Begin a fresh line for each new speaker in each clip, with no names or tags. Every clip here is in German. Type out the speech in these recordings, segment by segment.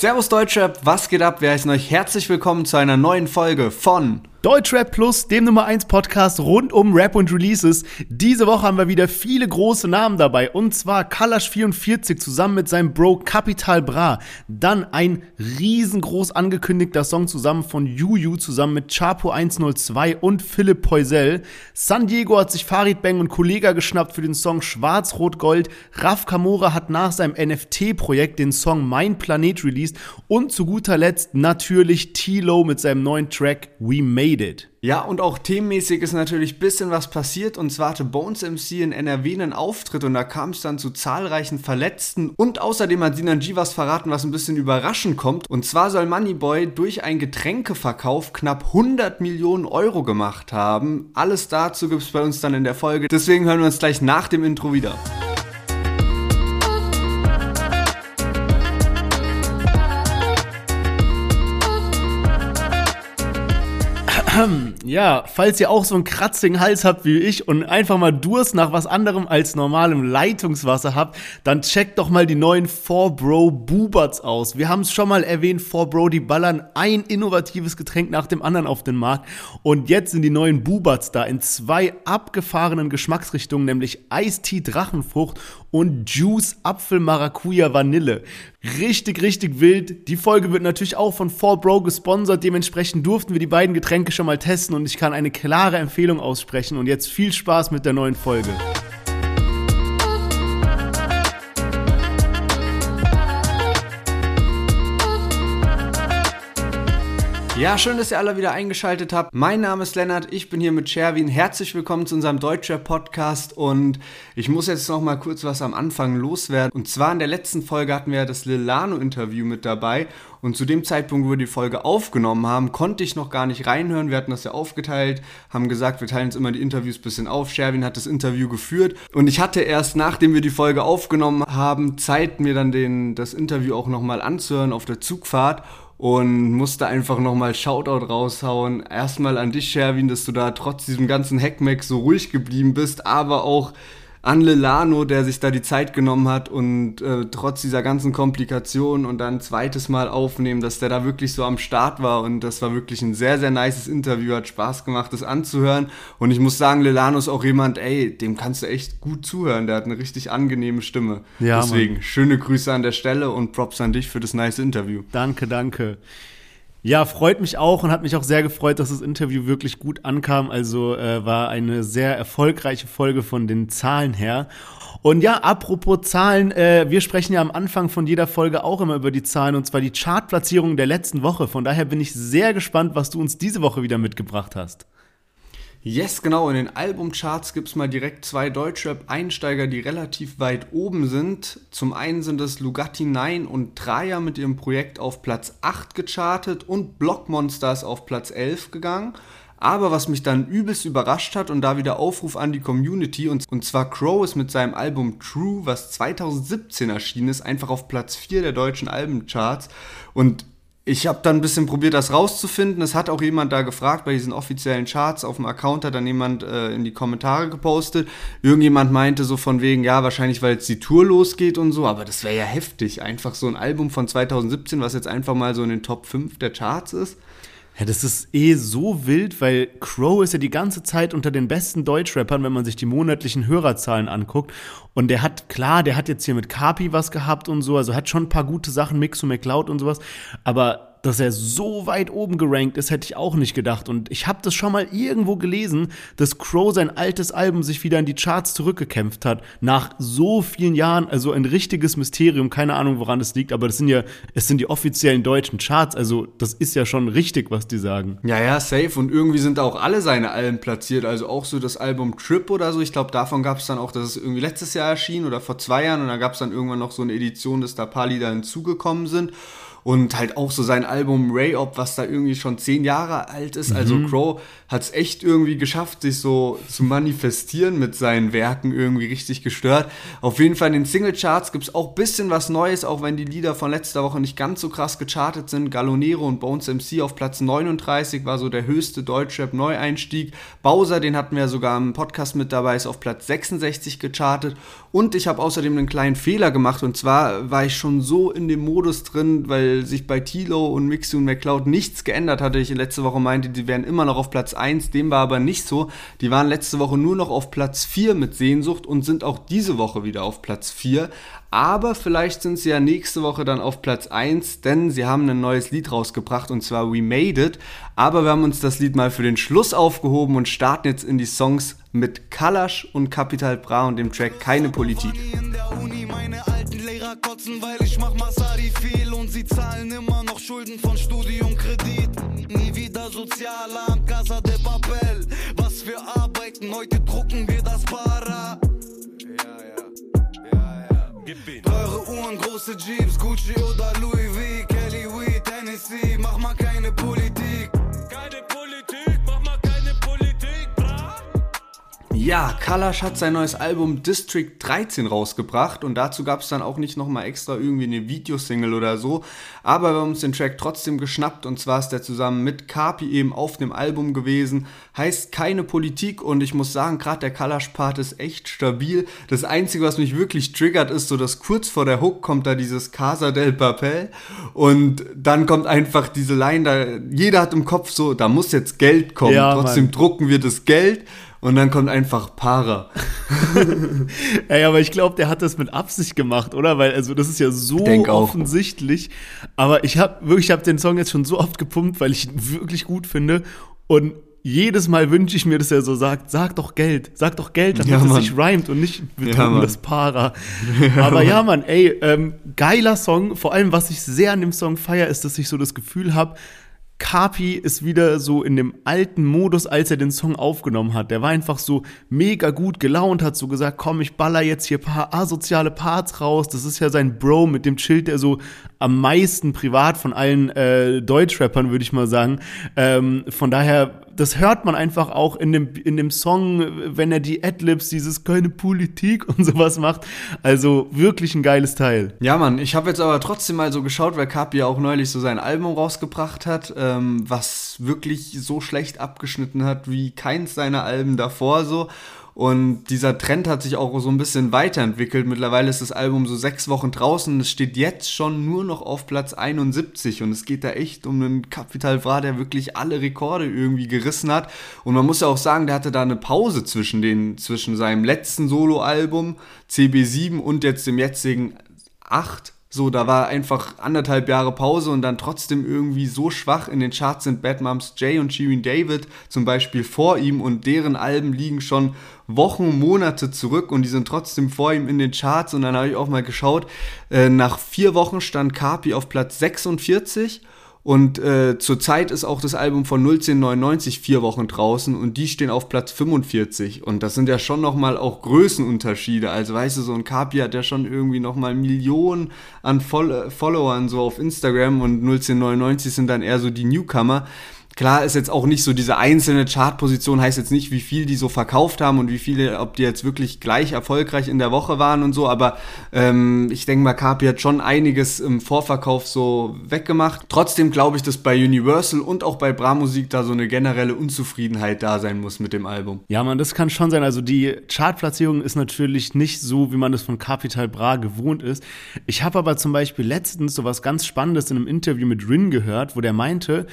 Servus Deutschrap, was geht ab? Wir heißen euch herzlich willkommen zu einer neuen Folge von
Deutschrap Plus, dem Nummer 1 Podcast rund um Rap und Releases. Diese Woche haben wir wieder viele große Namen dabei. Und zwar Kalash44 zusammen mit seinem Bro Capital Bra. Dann ein riesengroß angekündigter Song zusammen von Juju zusammen mit Chapo 102 und Philipp Poisel. San Diego hat sich Farid Bang und Kollega geschnappt für den Song Schwarz-Rot-Gold. Raf Kamora hat nach seinem NFT-Projekt den Song Mein Planet released. Und zu guter Letzt natürlich T-Lo mit seinem neuen Track We Made it.
Ja, und auch themenmäßig ist natürlich ein bisschen was passiert. Und zwar hatte Bones MC in NRW einen Auftritt und da kam es dann zu zahlreichen Verletzten. Und außerdem hat Sinan G was verraten, was ein bisschen überraschend kommt. Und zwar soll Moneyboy durch einen Getränkeverkauf knapp 100 Millionen Euro gemacht haben. Alles dazu gibt es bei uns dann in der Folge. Deswegen hören wir uns gleich nach dem Intro wieder.
Ja, falls ihr auch so einen kratzigen Hals habt wie ich und einfach mal Durst nach was anderem als normalem Leitungswasser habt, dann checkt doch mal die neuen 4Bro Bubats aus. Wir haben es schon mal erwähnt, 4Bro, die ballern ein innovatives Getränk nach dem anderen auf den Markt und jetzt sind die neuen Bubats da in zwei abgefahrenen Geschmacksrichtungen, nämlich Eistee Drachenfrucht und Juice Apfel Maracuja Vanille. Richtig, richtig wild. Die Folge wird natürlich auch von 4Bro gesponsert. Dementsprechend durften wir die beiden Getränke schon mal testen und ich kann eine klare Empfehlung aussprechen. Und jetzt viel Spaß mit der neuen Folge.
Ja, schön, dass ihr alle wieder eingeschaltet habt. Mein Name ist Lennart, ich bin hier mit Sherwin. Herzlich willkommen zu unserem Deutscher Podcast und ich muss jetzt noch mal kurz was am Anfang loswerden. Und zwar in der letzten Folge hatten wir das Lilano-Interview mit dabei und zu dem Zeitpunkt, wo wir die Folge aufgenommen haben, konnte ich noch gar nicht reinhören. Wir hatten das ja aufgeteilt, haben gesagt, wir teilen uns immer die Interviews ein bisschen auf. Sherwin hat das Interview geführt und ich hatte erst, nachdem wir die Folge aufgenommen haben, Zeit, mir dann den, das Interview auch noch mal anzuhören auf der Zugfahrt und musste einfach nochmal Shoutout raushauen. Erstmal an dich, Sherwin, dass du da trotz diesem ganzen Hackmack so ruhig geblieben bist, aber auch an Lelano, der sich da die Zeit genommen hat und äh, trotz dieser ganzen Komplikationen und dann ein zweites Mal aufnehmen, dass der da wirklich so am Start war und das war wirklich ein sehr, sehr nices Interview, hat Spaß gemacht, das anzuhören und ich muss sagen, Lelano ist auch jemand, ey, dem kannst du echt gut zuhören, der hat eine richtig angenehme Stimme. Ja, Deswegen, Mann. schöne Grüße an der Stelle und Props an dich für das nice Interview.
Danke, danke. Ja, freut mich auch und hat mich auch sehr gefreut, dass das Interview wirklich gut ankam. Also äh, war eine sehr erfolgreiche Folge von den Zahlen her. Und ja, apropos Zahlen, äh, wir sprechen ja am Anfang von jeder Folge auch immer über die Zahlen und zwar die Chartplatzierung der letzten Woche. Von daher bin ich sehr gespannt, was du uns diese Woche wieder mitgebracht hast.
Yes, genau. In den Albumcharts gibt es mal direkt zwei Deutschrap-Einsteiger, die relativ weit oben sind. Zum einen sind es Lugatti 9 und Traja mit ihrem Projekt auf Platz 8 gechartet und Blockmonsters auf Platz 11 gegangen. Aber was mich dann übelst überrascht hat und da wieder Aufruf an die Community und, und zwar Crow ist mit seinem Album True, was 2017 erschienen ist, einfach auf Platz 4 der deutschen Albencharts und ich habe dann ein bisschen probiert, das rauszufinden. Es hat auch jemand da gefragt bei diesen offiziellen Charts auf dem Account, hat dann jemand äh, in die Kommentare gepostet. Irgendjemand meinte so von wegen, ja, wahrscheinlich, weil jetzt die Tour losgeht und so, aber das wäre ja heftig. Einfach so ein Album von 2017, was jetzt einfach mal so in den Top 5 der Charts ist.
Ja, das ist eh so wild, weil Crow ist ja die ganze Zeit unter den besten Deutschrappern, wenn man sich die monatlichen Hörerzahlen anguckt. Und der hat, klar, der hat jetzt hier mit Carpi was gehabt und so, also hat schon ein paar gute Sachen, Mix und McCloud und sowas. Aber dass er so weit oben gerankt ist, hätte ich auch nicht gedacht. Und ich habe das schon mal irgendwo gelesen, dass Crow sein altes Album sich wieder in die Charts zurückgekämpft hat. Nach so vielen Jahren, also ein richtiges Mysterium. Keine Ahnung, woran es liegt, aber das sind ja, es sind die offiziellen deutschen Charts. Also das ist ja schon richtig, was die sagen.
Ja, ja, safe. Und irgendwie sind auch alle seine Alben platziert. Also auch so das Album Trip oder so. Ich glaube, davon gab es dann auch, dass es irgendwie letztes Jahr erschien oder vor zwei Jahren. Und da gab es dann irgendwann noch so eine Edition, dass da ein paar Lieder hinzugekommen sind und halt auch so sein Album Ray Op, was da irgendwie schon zehn Jahre alt ist. Also mhm. Also Crow hat es echt irgendwie geschafft, sich so zu manifestieren mit seinen Werken irgendwie richtig gestört. Auf jeden Fall in den Singlecharts gibt es auch ein bisschen was Neues, auch wenn die Lieder von letzter Woche nicht ganz so krass gechartet sind. Galonero und Bones MC auf Platz 39 war so der höchste Deutschrap-Neueinstieg. Bowser, den hatten wir sogar im Podcast mit dabei, ist auf Platz 66 gechartet. Und ich habe außerdem einen kleinen Fehler gemacht und zwar war ich schon so in dem Modus drin, weil weil sich bei Tilo und Mixu und McCloud nichts geändert hatte. Ich letzte Woche meinte, die wären immer noch auf Platz 1, dem war aber nicht so. Die waren letzte Woche nur noch auf Platz 4 mit Sehnsucht und sind auch diese Woche wieder auf Platz 4. Aber vielleicht sind sie ja nächste Woche dann auf Platz 1, denn sie haben ein neues Lied rausgebracht und zwar We Made It. Aber wir haben uns das Lied mal für den Schluss aufgehoben und starten jetzt in die Songs mit Kalash und Capital Bra und dem Track Keine Politik. Lehrer kotzen, weil ich mach Masari viel und sie zahlen immer noch Schulden von Studiumkredit. Nie wieder Sozialamt, Casa de Papel. Was wir arbeiten, heute drucken wir das Para. Teure Uhren, große Jeeps, Gucci oder Louis V, Kelly Weed, Tennessee, mach mal keine Politik. Ja, Kalash hat sein neues Album District 13 rausgebracht und dazu gab es dann auch nicht nochmal extra irgendwie eine Videosingle oder so, aber wir haben uns den Track trotzdem geschnappt und zwar ist der zusammen mit Kapi eben auf dem Album gewesen, heißt keine Politik und ich muss sagen, gerade der Kalash-Part ist echt stabil. Das Einzige, was mich wirklich triggert, ist so, dass kurz vor der Hook kommt da dieses Casa del Papel und dann kommt einfach diese Line, da. Jeder hat im Kopf so, da muss jetzt Geld kommen, ja, trotzdem Mann. drucken wir das Geld und dann kommt einfach Para.
Ey, aber ich glaube, der hat das mit Absicht gemacht, oder? Weil, also, das ist ja so offensichtlich. Aber ich habe wirklich, ich habe den Song jetzt schon so oft gepumpt, weil ich ihn wirklich gut finde. Und jedes Mal wünsche ich mir, dass er so sagt, sag doch Geld, sag doch Geld, damit ja, es sich rhymt und nicht wir ja, das Para. Ja, Aber Mann. ja, Mann, ey, ähm, geiler Song. Vor allem, was ich sehr an dem Song feier, ist, dass ich so das Gefühl habe, Kapi ist wieder so in dem alten Modus, als er den Song aufgenommen hat. Der war einfach so mega gut gelaunt, hat so gesagt, komm, ich baller jetzt hier paar asoziale Parts raus. Das ist ja sein Bro, mit dem chillt er so am meisten privat von allen äh, Deutschrappern, würde ich mal sagen. Ähm, von daher das hört man einfach auch in dem, in dem Song, wenn er die Adlibs, dieses keine Politik und sowas macht. Also wirklich ein geiles Teil.
Ja, Mann, ich habe jetzt aber trotzdem mal so geschaut, weil Kapi ja auch neulich so sein Album rausgebracht hat, ähm, was wirklich so schlecht abgeschnitten hat wie keins seiner Alben davor so. Und dieser Trend hat sich auch so ein bisschen weiterentwickelt. Mittlerweile ist das Album so sechs Wochen draußen. Es steht jetzt schon nur noch auf Platz 71. Und es geht da echt um einen Capital Bra, der wirklich alle Rekorde irgendwie gerissen hat. Und man muss ja auch sagen, der hatte da eine Pause zwischen, den, zwischen seinem letzten Soloalbum CB7 und jetzt dem jetzigen 8 so, da war einfach anderthalb Jahre Pause und dann trotzdem irgendwie so schwach. In den Charts sind Bad Moms Jay und Shirin David zum Beispiel vor ihm und deren Alben liegen schon Wochen, Monate zurück und die sind trotzdem vor ihm in den Charts. Und dann habe ich auch mal geschaut, äh, nach vier Wochen stand Carpi auf Platz 46 und äh, zurzeit ist auch das Album von 01099 vier Wochen draußen und die stehen auf Platz 45. Und das sind ja schon nochmal auch Größenunterschiede. Also weißt du, so ein Kapi hat ja schon irgendwie nochmal Millionen an Fol Followern so auf Instagram und 01099 sind dann eher so die Newcomer. Klar ist jetzt auch nicht so diese einzelne Chartposition, heißt jetzt nicht, wie viel die so verkauft haben und wie viele, ob die jetzt wirklich gleich erfolgreich in der Woche waren und so, aber ähm, ich denke mal, Carpi hat schon einiges im Vorverkauf so weggemacht. Trotzdem glaube ich, dass bei Universal und auch bei Bra Musik da so eine generelle Unzufriedenheit da sein muss mit dem Album.
Ja, man, das kann schon sein. Also die Chartplatzierung ist natürlich nicht so, wie man es von Capital Bra gewohnt ist. Ich habe aber zum Beispiel letztens so was ganz Spannendes in einem Interview mit Rin gehört, wo der meinte,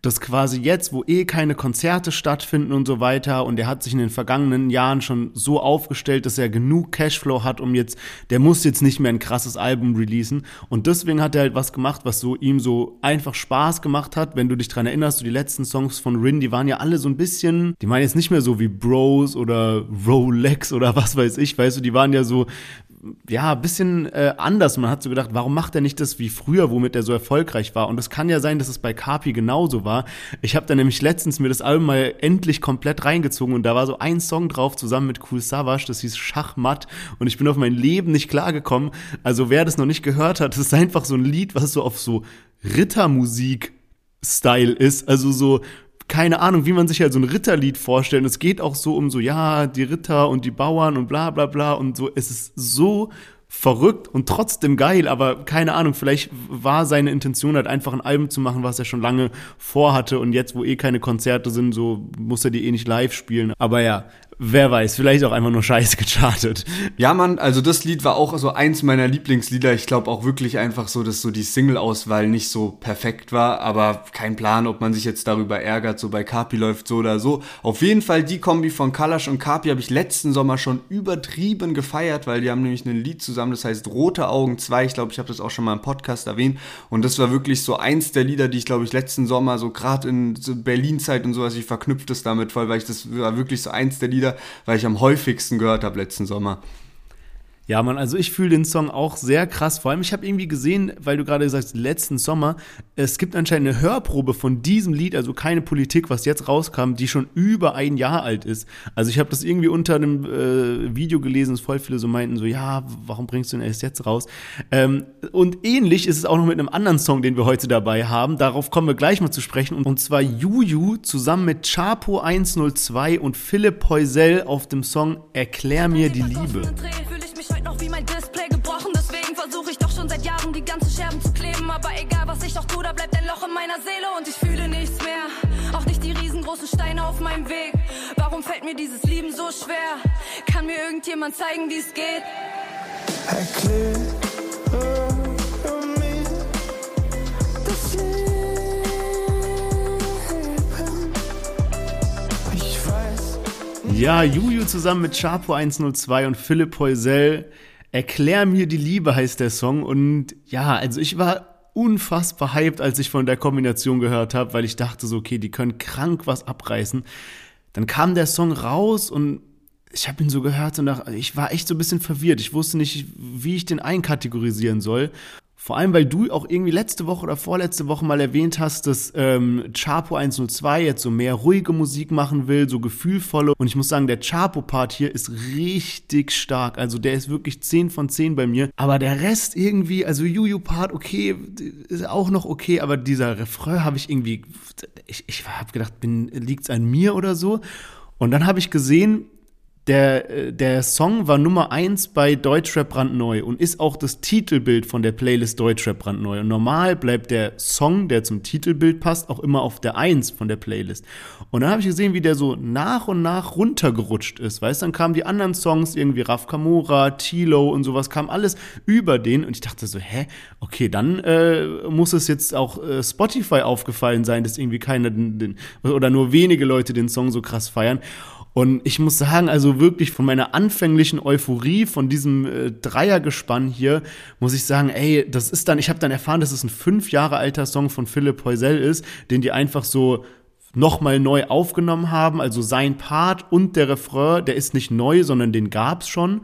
dass quasi jetzt, wo eh keine Konzerte stattfinden und so weiter, und er hat sich in den vergangenen Jahren schon so aufgestellt, dass er genug Cashflow hat, um jetzt, der muss jetzt nicht mehr ein krasses Album releasen. Und deswegen hat er halt was gemacht, was so ihm so einfach Spaß gemacht hat. Wenn du dich dran erinnerst, so die letzten Songs von Rin, die waren ja alle so ein bisschen, die waren jetzt nicht mehr so wie Bros oder Rolex oder was weiß ich, weißt du, die waren ja so ja, ein bisschen äh, anders. Man hat so gedacht, warum macht er nicht das wie früher, womit er so erfolgreich war? Und es kann ja sein, dass es bei Carpi genauso war. Ich habe da nämlich letztens mir das Album mal endlich komplett reingezogen und da war so ein Song drauf zusammen mit Cool Savage, das hieß Schachmatt und ich bin auf mein Leben nicht klargekommen. Also wer das noch nicht gehört hat, das ist einfach so ein Lied, was so auf so Rittermusik Style ist, also so keine Ahnung, wie man sich halt so ein Ritterlied vorstellt. Es geht auch so um so, ja, die Ritter und die Bauern und bla bla bla und so. Es ist so verrückt und trotzdem geil, aber keine Ahnung, vielleicht war seine Intention halt einfach ein Album zu machen, was er schon lange vorhatte und jetzt, wo eh keine Konzerte sind, so muss er die eh nicht live spielen. Aber ja, wer weiß, vielleicht auch einfach nur scheiße gechartet.
Ja, Mann, also das Lied war auch so eins meiner Lieblingslieder. Ich glaube auch wirklich einfach so, dass so die Single-Auswahl nicht so perfekt war, aber kein Plan, ob man sich jetzt darüber ärgert, so bei Kapi läuft so oder so. Auf jeden Fall die Kombi von Kalash und Kapi habe ich letzten Sommer schon übertrieben gefeiert, weil die haben nämlich ein Lied zusammen, das heißt Rote Augen 2. Ich glaube, ich habe das auch schon mal im Podcast erwähnt und das war wirklich so eins der Lieder, die ich glaube ich letzten Sommer so gerade in Berlin-Zeit und sowas, ich verknüpft es damit voll, weil ich das war wirklich so eins der Lieder, Lieder, weil ich am häufigsten gehört habe letzten Sommer.
Ja, man, also ich fühle den Song auch sehr krass. Vor allem, ich habe irgendwie gesehen, weil du gerade sagst, letzten Sommer, es gibt anscheinend eine Hörprobe von diesem Lied, also keine Politik, was jetzt rauskam, die schon über ein Jahr alt ist. Also ich habe das irgendwie unter einem äh, Video gelesen, dass voll viele so meinten, so, ja, warum bringst du ihn erst jetzt raus? Ähm, und ähnlich ist es auch noch mit einem anderen Song, den wir heute dabei haben. Darauf kommen wir gleich mal zu sprechen. Und zwar Juju zusammen mit Chapo 102 und Philipp Heusel auf dem Song Erklär mir die Liebe noch wie mein Display gebrochen. Deswegen versuche ich doch schon seit Jahren die ganzen Scherben zu kleben. Aber egal was ich doch tue, da bleibt ein Loch in meiner Seele und ich fühle nichts mehr. Auch nicht die riesengroßen Steine auf meinem Weg. Warum fällt mir dieses Leben so schwer? Kann mir irgendjemand zeigen, wie es geht? Erklär mir das Leben. Ja, Juju zusammen mit Chapo 102 und Philipp Heusel. Erklär mir die Liebe heißt der Song. Und ja, also ich war unfassbar hyped, als ich von der Kombination gehört habe, weil ich dachte so, okay, die können krank was abreißen. Dann kam der Song raus und ich habe ihn so gehört und ich war echt so ein bisschen verwirrt. Ich wusste nicht, wie ich den einkategorisieren soll. Vor allem, weil du auch irgendwie letzte Woche oder vorletzte Woche mal erwähnt hast, dass ähm, Chapo 102 jetzt so mehr ruhige Musik machen will, so gefühlvolle. Und ich muss sagen, der Chapo-Part hier ist richtig stark. Also der ist wirklich 10 von 10 bei mir. Aber der Rest irgendwie, also Juju-Part, okay, ist auch noch okay. Aber dieser Refrain habe ich irgendwie, ich, ich habe gedacht, liegt es an mir oder so? Und dann habe ich gesehen, der, äh, der Song war Nummer eins bei Deutschrap brandneu und ist auch das Titelbild von der Playlist Deutschrap brandneu. Und normal bleibt der Song, der zum Titelbild passt, auch immer auf der Eins von der Playlist. Und dann habe ich gesehen, wie der so nach und nach runtergerutscht ist. Weißt dann kamen die anderen Songs, irgendwie Raf Kamora, Tilo und sowas, kam alles über den. Und ich dachte so, hä, okay, dann äh, muss es jetzt auch äh, Spotify aufgefallen sein, dass irgendwie keiner den, den, oder nur wenige Leute den Song so krass feiern. Und ich muss sagen, also wirklich von meiner anfänglichen Euphorie von diesem äh, Dreiergespann hier, muss ich sagen, ey, das ist dann, ich habe dann erfahren, dass es ein fünf Jahre alter Song von Philipp Heusel ist, den die einfach so nochmal neu aufgenommen haben. Also sein Part und der Refrain, der ist nicht neu, sondern den gab's schon.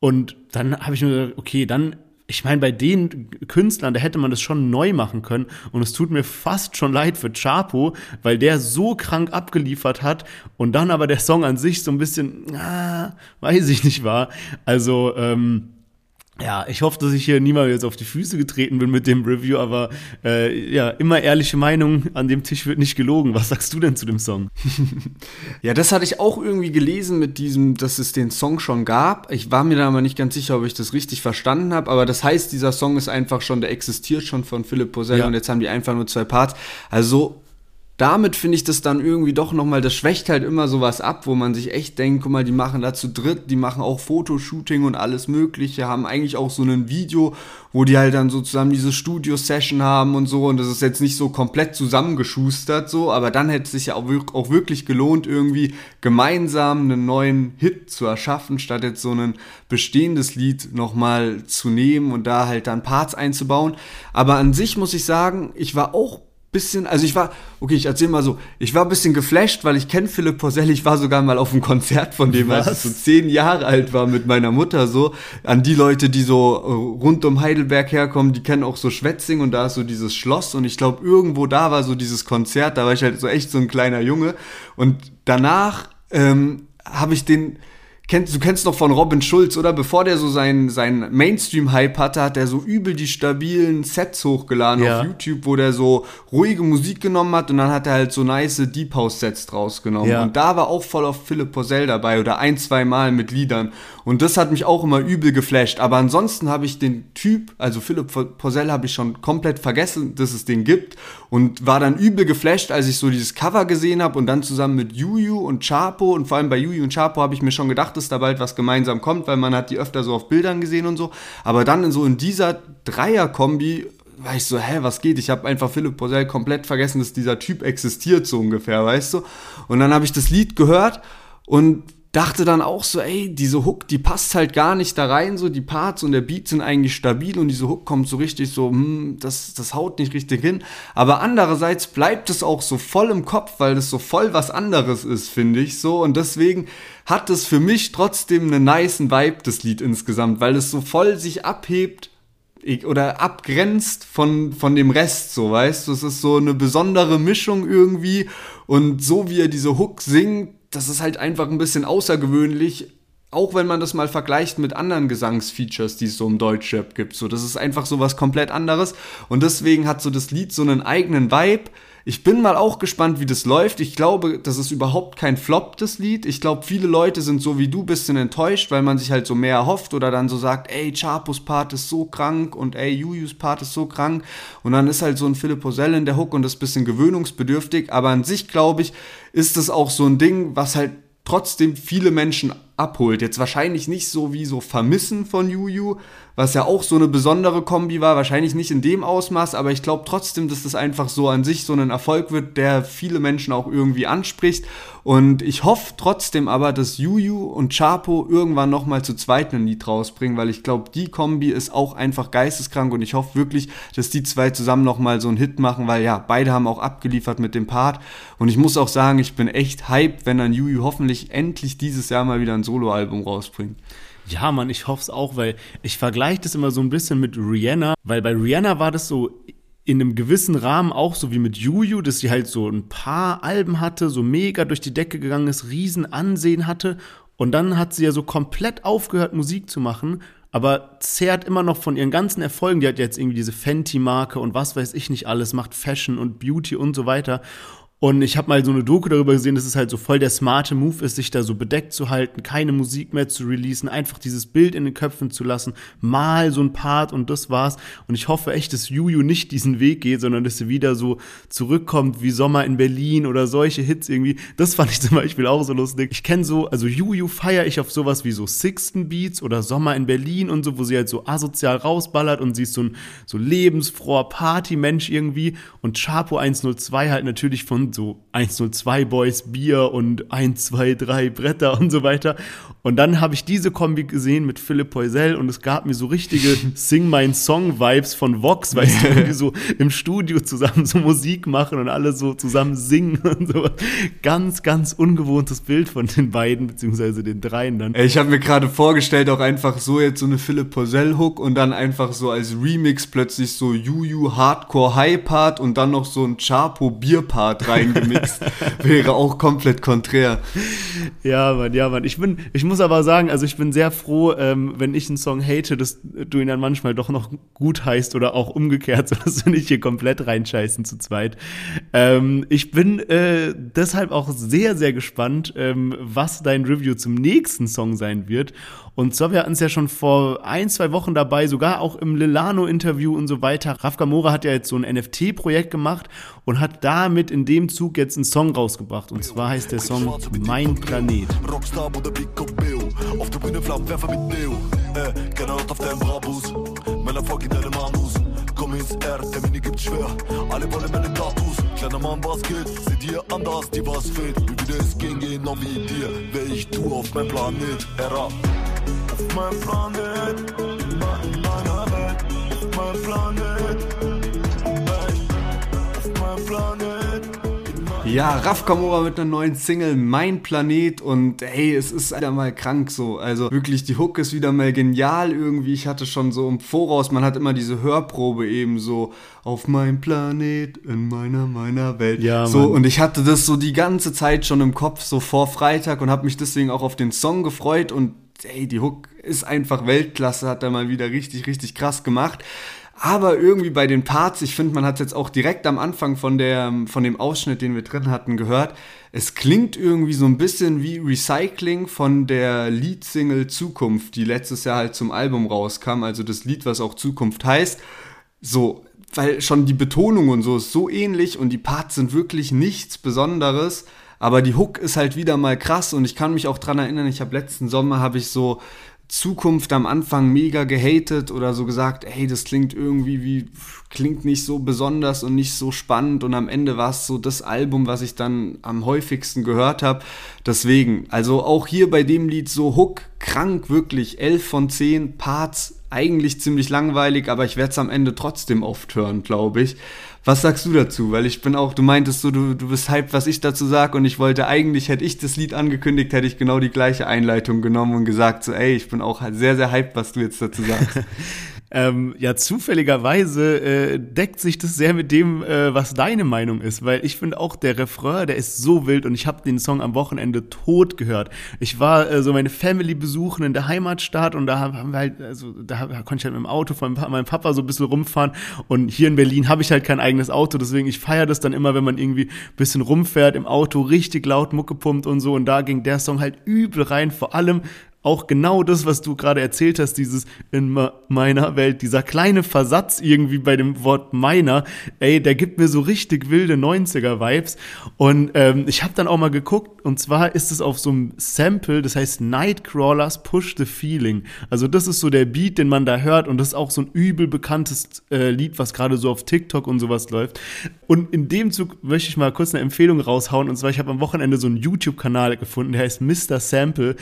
Und dann habe ich mir gedacht, okay, dann ich meine, bei den Künstlern, da hätte man das schon neu machen können. Und es tut mir fast schon leid für Chapo, weil der so krank abgeliefert hat und dann aber der Song an sich so ein bisschen, ah, weiß ich nicht war. Also, ähm, ja, ich hoffe, dass ich hier niemals jetzt auf die Füße getreten bin mit dem Review, aber äh, ja, immer ehrliche Meinung, an dem Tisch wird nicht gelogen. Was sagst du denn zu dem Song?
ja, das hatte ich auch irgendwie gelesen mit diesem, dass es den Song schon gab. Ich war mir da aber nicht ganz sicher, ob ich das richtig verstanden habe, aber das heißt, dieser Song ist einfach schon, der existiert schon von Philipp Posell ja. und jetzt haben die einfach nur zwei Parts. Also damit finde ich das dann irgendwie doch nochmal, das schwächt halt immer sowas ab, wo man sich echt denkt, guck mal, die machen da zu dritt, die machen auch Fotoshooting und alles Mögliche, haben eigentlich auch so ein Video, wo die halt dann so zusammen diese Studio-Session haben und so und das ist jetzt nicht so komplett zusammengeschustert so, aber dann hätte es sich ja auch, auch wirklich gelohnt, irgendwie gemeinsam einen neuen Hit zu erschaffen, statt jetzt so ein bestehendes Lied nochmal zu nehmen und da halt dann Parts einzubauen. Aber an sich muss ich sagen, ich war auch bisschen, also ich war, okay, ich erzähl mal so, ich war ein bisschen geflasht, weil ich kenne Philipp Porcel, ich war sogar mal auf einem Konzert von dem, Was? als ich so zehn Jahre alt war mit meiner Mutter so. An die Leute, die so äh, rund um Heidelberg herkommen, die kennen auch so Schwetzing und da ist so dieses Schloss und ich glaube, irgendwo da war so dieses Konzert, da war ich halt so echt so ein kleiner Junge und danach ähm, habe ich den kennst, du kennst noch von Robin Schulz, oder? Bevor der so seinen sein Mainstream-Hype hatte, hat er so übel die stabilen Sets hochgeladen ja. auf YouTube, wo der so ruhige Musik genommen hat und dann hat er halt so nice Deep House-Sets draus genommen. Ja. Und da war auch voll auf Philipp Porzell dabei oder ein, zwei Mal mit Liedern. Und das hat mich auch immer übel geflasht. Aber ansonsten habe ich den Typ, also Philipp Porzell, habe ich schon komplett vergessen, dass es den gibt. Und war dann übel geflasht, als ich so dieses Cover gesehen habe und dann zusammen mit Juju und Chapo und vor allem bei Juju und Chapo habe ich mir schon gedacht, dass da bald was gemeinsam kommt, weil man hat die öfter so auf Bildern gesehen und so. Aber dann in so in dieser Dreier-Kombi war ich so, hä, was geht? Ich habe einfach Philipp Porzell komplett vergessen, dass dieser Typ existiert, so ungefähr, weißt du? Und dann habe ich das Lied gehört und dachte dann auch so, ey, diese Hook, die passt halt gar nicht da rein, so die Parts und der Beat sind eigentlich stabil und diese Hook kommt so richtig so, hm, das, das haut nicht richtig hin. Aber andererseits bleibt es auch so voll im Kopf, weil das so voll was anderes ist, finde ich so. Und deswegen hat es für mich trotzdem einen niceen Vibe, das Lied insgesamt, weil es so voll sich abhebt oder abgrenzt von, von dem Rest, so weißt du, es ist so eine besondere Mischung irgendwie und so wie er diese Hook singt, das ist halt einfach ein bisschen außergewöhnlich, auch wenn man das mal vergleicht mit anderen Gesangsfeatures, die es so im Deutschrap gibt. So, das ist einfach so was komplett anderes. Und deswegen hat so das Lied so einen eigenen Vibe. Ich bin mal auch gespannt, wie das läuft. Ich glaube, das ist überhaupt kein Flop, das Lied. Ich glaube, viele Leute sind so wie du bisschen enttäuscht, weil man sich halt so mehr erhofft oder dann so sagt, ey, Chapos Part ist so krank und ey, Jujus Part ist so krank. Und dann ist halt so ein Philipp Posell in der Hook und das ist bisschen gewöhnungsbedürftig. Aber an sich, glaube ich, ist das auch so ein Ding, was halt trotzdem viele Menschen abholt. Jetzt wahrscheinlich nicht so wie so Vermissen von Juju, was ja auch so eine besondere Kombi war, wahrscheinlich nicht in dem Ausmaß, aber ich glaube trotzdem, dass das einfach so an sich so ein Erfolg wird, der viele Menschen auch irgendwie anspricht. Und ich hoffe trotzdem aber, dass Juju und Chapo irgendwann nochmal zu zweit ein Lied rausbringen, weil ich glaube, die Kombi ist auch einfach geisteskrank und ich hoffe wirklich, dass die zwei zusammen nochmal so einen Hit machen, weil ja, beide haben auch abgeliefert mit dem Part. Und ich muss auch sagen, ich bin echt hyped, wenn dann Juju hoffentlich endlich dieses Jahr mal wieder ein Soloalbum rausbringt.
Ja, Mann, ich hoffe es auch, weil ich vergleiche das immer so ein bisschen mit Rihanna, weil bei Rihanna war das so in einem gewissen Rahmen auch so wie mit Juju, dass sie halt so ein paar Alben hatte, so mega durch die Decke gegangen ist, riesen Ansehen hatte und dann hat sie ja so komplett aufgehört Musik zu machen, aber zehrt immer noch von ihren ganzen Erfolgen. Die hat jetzt irgendwie diese Fenty-Marke und was weiß ich nicht alles, macht Fashion und Beauty und so weiter. Und ich habe mal so eine Doku darüber gesehen, dass es halt so voll der smarte Move ist, sich da so bedeckt zu halten, keine Musik mehr zu releasen, einfach dieses Bild in den Köpfen zu lassen, mal so ein Part und das war's. Und ich hoffe echt, dass Juju nicht diesen Weg geht, sondern dass sie wieder so zurückkommt wie Sommer in Berlin oder solche Hits irgendwie. Das fand ich zum Beispiel auch so lustig. Ich kenne so, also Juju feiere ich auf sowas wie so Sixten Beats oder Sommer in Berlin und so, wo sie halt so asozial rausballert und sie ist so ein so lebensfroher Partymensch irgendwie. Und Chapo 102 halt natürlich von so 102 Boys Bier und 1, 2, 3 Bretter und so weiter. Und dann habe ich diese Kombi gesehen mit Philipp Poisel und es gab mir so richtige Sing My Song Vibes von Vox, weißt du, die so im Studio zusammen so Musik machen und alle so zusammen singen und so. Ganz, ganz ungewohntes Bild von den beiden, beziehungsweise den dreien dann.
Ich habe mir gerade vorgestellt, auch einfach so jetzt so eine Philipp Poisel Hook und dann einfach so als Remix plötzlich so Juju Hardcore High Part und dann noch so ein Chapo Bier Part reingemixt. Wäre auch komplett konträr.
Ja, Mann, ja, Mann. Ich bin, ich muss muss aber sagen, also ich bin sehr froh, ähm, wenn ich einen Song hate, dass du ihn dann manchmal doch noch gut heißt oder auch umgekehrt, sodass wir nicht hier komplett reinscheißen zu zweit. Ähm, ich bin äh, deshalb auch sehr, sehr gespannt, ähm, was dein Review zum nächsten Song sein wird. Und hatten es ja schon vor ein, zwei Wochen dabei, sogar auch im Lilano-Interview und so weiter. Raf Gamora hat ja jetzt so ein NFT-Projekt gemacht und hat damit in dem Zug jetzt einen Song rausgebracht. Und zwar heißt der Song Mein Planet. Auf der Bühne Flammen werfen mit Neo. Äh, Haut auf deinem Brabus. Mein Erfolg in deinem Manus. Komm ins R, der Mini gibt schwer. Alle wollen meine Tattoos. Kleiner Mann, was geht? Sieh dir anders, die was fehlt. Wie würde es gehen, genau wie dir. Wer ich tu auf meinem Planet. Era auf meinem Planet, in meiner Welt, auf meinem Planet, auf meinem Planet.
Ja, Raf Kamora mit einer neuen Single, Mein Planet und hey, es ist wieder mal krank so. Also wirklich, die Hook ist wieder mal genial irgendwie. Ich hatte schon so im Voraus, man hat immer diese Hörprobe eben so auf mein Planet, in meiner, meiner Welt. Ja, so, Mann. und ich hatte das so die ganze Zeit schon im Kopf, so vor Freitag und habe mich deswegen auch auf den Song gefreut und hey, die Hook ist einfach Weltklasse, hat er mal wieder richtig, richtig krass gemacht. Aber irgendwie bei den Parts, ich finde, man hat es jetzt auch direkt am Anfang von, der, von dem Ausschnitt, den wir drin hatten, gehört. Es klingt irgendwie so ein bisschen wie Recycling von der Leadsingle Zukunft, die letztes Jahr halt zum Album rauskam. Also das Lied, was auch Zukunft heißt. So, weil schon die Betonung und so ist so ähnlich und die Parts sind wirklich nichts Besonderes. Aber die Hook ist halt wieder mal krass und ich kann mich auch dran erinnern, ich habe letzten Sommer habe ich so Zukunft am Anfang mega gehatet oder so gesagt, hey, das klingt irgendwie wie, klingt nicht so besonders und nicht so spannend und am Ende war es so das Album, was ich dann am häufigsten gehört habe. Deswegen, also auch hier bei dem Lied so Hook, krank, wirklich, 11 von 10 Parts, eigentlich ziemlich langweilig, aber ich werde es am Ende trotzdem oft hören, glaube ich. Was sagst du dazu? Weil ich bin auch, du meintest so, du, du bist hyped, was ich dazu sage und ich wollte eigentlich, hätte ich das Lied angekündigt, hätte ich genau die gleiche Einleitung genommen und gesagt so, ey, ich bin auch sehr, sehr hyped, was du jetzt dazu sagst.
Ähm, ja, zufälligerweise äh, deckt sich das sehr mit dem, äh, was deine Meinung ist, weil ich finde auch der Refrain, der ist so wild und ich habe den Song am Wochenende tot gehört. Ich war äh, so meine Family besuchen in der Heimatstadt und da haben wir halt, also da konnte ich halt mit dem Auto von meinem Papa so ein bisschen rumfahren und hier in Berlin habe ich halt kein eigenes Auto, deswegen ich feiere das dann immer, wenn man irgendwie ein bisschen rumfährt im Auto, richtig laut Mucke pumpt und so und da ging der Song halt übel rein, vor allem auch genau das, was du gerade erzählt hast, dieses in meiner Welt, dieser kleine Versatz irgendwie bei dem Wort meiner, ey, der gibt mir so richtig wilde 90er-Vibes. Und ähm, ich habe dann auch mal geguckt, und zwar ist es auf so einem Sample, das heißt Nightcrawlers Push the Feeling. Also das ist so der Beat, den man da hört, und das ist auch so ein übel bekanntes äh, Lied, was gerade so auf TikTok und sowas läuft. Und in dem Zug möchte ich mal kurz eine Empfehlung raushauen, und zwar, ich habe am Wochenende so einen YouTube-Kanal gefunden, der heißt Mr. Sample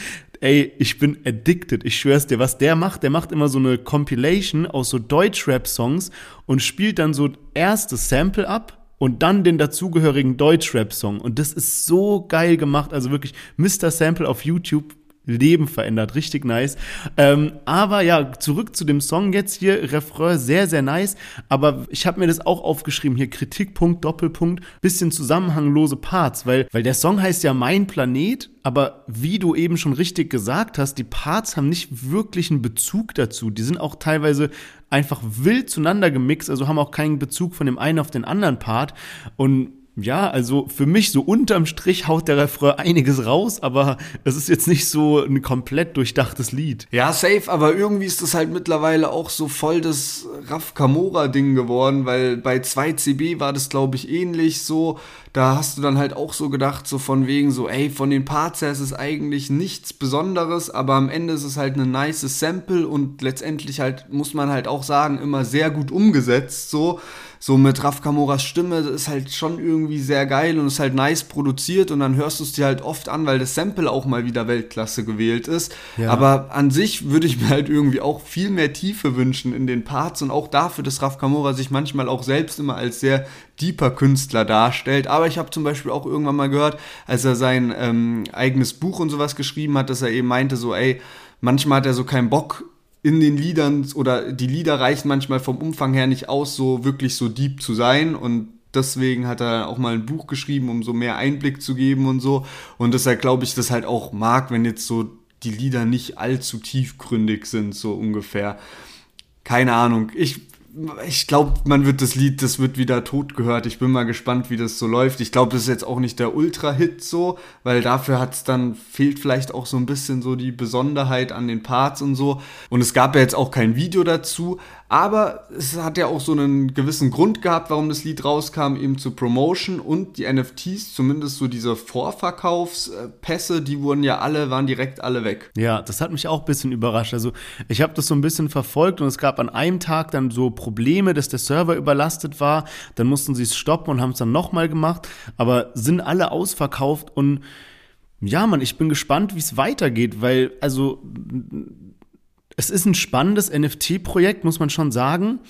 ey, ich bin addicted. Ich schwör's dir, was der macht, der macht immer so eine Compilation aus so Deutschrap-Songs und spielt dann so erstes Sample ab und dann den dazugehörigen Deutschrap-Song. Und das ist so geil gemacht. Also wirklich Mr. Sample auf YouTube Leben verändert. Richtig nice. Ähm, aber ja, zurück zu dem Song jetzt hier. Refrain sehr, sehr nice. Aber ich habe mir das auch aufgeschrieben hier. Kritikpunkt, Doppelpunkt, bisschen zusammenhanglose Parts. Weil, weil der Song heißt ja Mein Planet. Aber wie du eben schon richtig gesagt hast, die Parts haben nicht wirklich einen Bezug dazu. Die sind auch teilweise einfach wild zueinander gemixt. Also haben auch keinen Bezug von dem einen auf den anderen Part. Und ja, also für mich so unterm Strich haut der Refrain einiges raus, aber es ist jetzt nicht so ein komplett durchdachtes Lied.
Ja, safe, aber irgendwie ist das halt mittlerweile auch so voll das Raff Kamora-Ding geworden, weil bei 2CB war das, glaube ich, ähnlich so. Da hast du dann halt auch so gedacht, so von wegen so, ey, von den Parts her ist es eigentlich nichts Besonderes, aber am Ende ist es halt eine nice Sample und letztendlich halt, muss man halt auch sagen, immer sehr gut umgesetzt, so so mit Raf Kamoras Stimme ist halt schon irgendwie sehr geil und ist halt nice produziert und dann hörst du es dir halt oft an, weil das Sample auch mal wieder Weltklasse gewählt ist. Ja. Aber an sich würde ich mir halt irgendwie auch viel mehr Tiefe wünschen in den Parts und auch dafür, dass Raf Kamora sich manchmal auch selbst immer als sehr deeper Künstler darstellt. Aber ich habe zum Beispiel auch irgendwann mal gehört, als er sein ähm, eigenes Buch und sowas geschrieben hat, dass er eben meinte so, ey, manchmal hat er so keinen Bock in den Liedern oder die Lieder reichen manchmal vom Umfang her nicht aus, so wirklich so deep zu sein und deswegen hat er auch mal ein Buch geschrieben, um so mehr Einblick zu geben und so und deshalb glaube ich das halt auch mag, wenn jetzt so die Lieder nicht allzu tiefgründig sind, so ungefähr. Keine Ahnung. Ich ich glaube, man wird das Lied, das wird wieder tot gehört. Ich bin mal gespannt, wie das so läuft. Ich glaube, das ist jetzt auch nicht der Ultra-Hit so, weil dafür hat es dann, fehlt vielleicht auch so ein bisschen so die Besonderheit an den Parts und so. Und es gab ja jetzt auch kein Video dazu, aber es hat ja auch so einen gewissen Grund gehabt, warum das Lied rauskam, eben zur Promotion und die NFTs, zumindest so diese Vorverkaufspässe, die wurden ja alle, waren direkt alle weg.
Ja, das hat mich auch ein bisschen überrascht. Also ich habe das so ein bisschen verfolgt und es gab an einem Tag dann so Probleme, dass der Server überlastet war. Dann mussten sie es stoppen und haben es dann nochmal gemacht, aber sind alle ausverkauft und ja, Mann, ich bin gespannt, wie es weitergeht, weil, also, es ist ein spannendes NFT-Projekt, muss man schon sagen.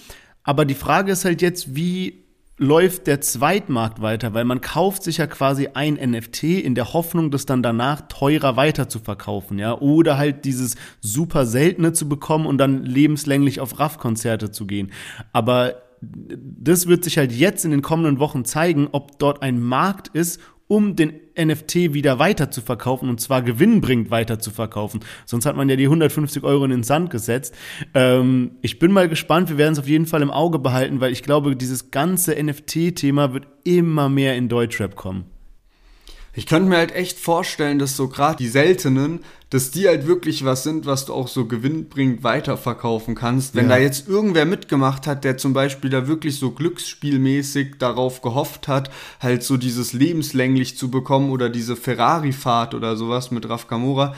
Aber die Frage ist halt jetzt, wie läuft der Zweitmarkt weiter, weil man kauft sich ja quasi ein NFT in der Hoffnung, das dann danach teurer weiter zu verkaufen, ja, oder halt dieses super seltene zu bekommen und dann lebenslänglich auf RAF-Konzerte zu gehen. Aber das wird sich halt jetzt in den kommenden Wochen zeigen, ob dort ein Markt ist, um den NFT wieder weiter zu verkaufen und zwar gewinnbringend weiter zu verkaufen. Sonst hat man ja die 150 Euro in den Sand gesetzt. Ähm, ich bin mal gespannt, wir werden es auf jeden Fall im Auge behalten, weil ich glaube, dieses ganze NFT-Thema wird immer mehr in Deutschrap kommen.
Ich könnte mir halt echt vorstellen, dass so gerade die seltenen, dass die halt wirklich was sind, was du auch so gewinnbringend weiterverkaufen kannst. Wenn ja. da jetzt irgendwer mitgemacht hat, der zum Beispiel da wirklich so glücksspielmäßig darauf gehofft hat, halt so dieses lebenslänglich zu bekommen oder diese Ferrari-Fahrt oder sowas mit Raf Kamora,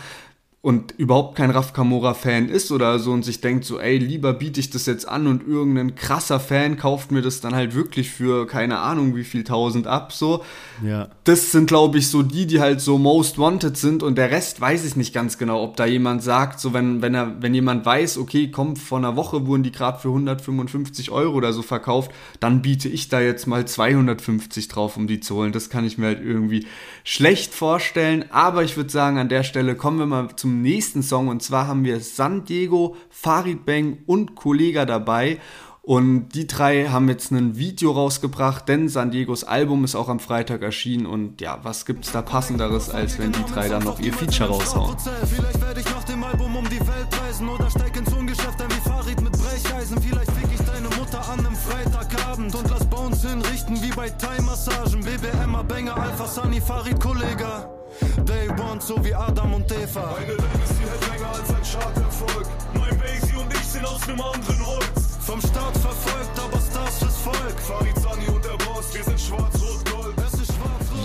und überhaupt kein Raf Kamora-Fan ist oder so und sich denkt so, ey, lieber biete ich das jetzt an und irgendein krasser Fan kauft mir das dann halt wirklich für keine Ahnung wie viel tausend ab, so. Ja. Das sind, glaube ich, so die, die halt so most wanted sind und der Rest weiß ich nicht ganz genau, ob da jemand sagt, so wenn, wenn er, wenn jemand weiß, okay, komm, vor einer Woche wurden die gerade für 155 Euro oder so verkauft, dann biete ich da jetzt mal 250 drauf, um die zu holen. Das kann ich mir halt irgendwie schlecht vorstellen, aber ich würde sagen, an der Stelle kommen wir mal zum nächsten Song und zwar haben wir San Diego, Farid Bang und Kollega dabei. Und die drei haben jetzt ein Video rausgebracht, denn San Diegos Album ist auch am Freitag erschienen. Und ja, was gibt's da passenderes, als wenn die drei dann noch ihr Feature raushauen? Vielleicht werde ich nach dem Album um die Welt reisen oder steig ins Ungeschäft ein wie Farid mit Brecheisen. Vielleicht fick ich deine Mutter an einem Freitagabend und lass Bones hinrichten wie bei Thai-Massagen. BBM, Banger, Alpha, Sunny, Farid, Kollega. Day One, so wie Adam und Eva. Meine Legacy hält länger als ein Charterfolg. Mein Basie und ich sind aus nem anderen Holz. Vom Staat verfolgt, aber Stars fürs Volk. Farid Sani und der Boss, wir sind schwarz-rot-gold.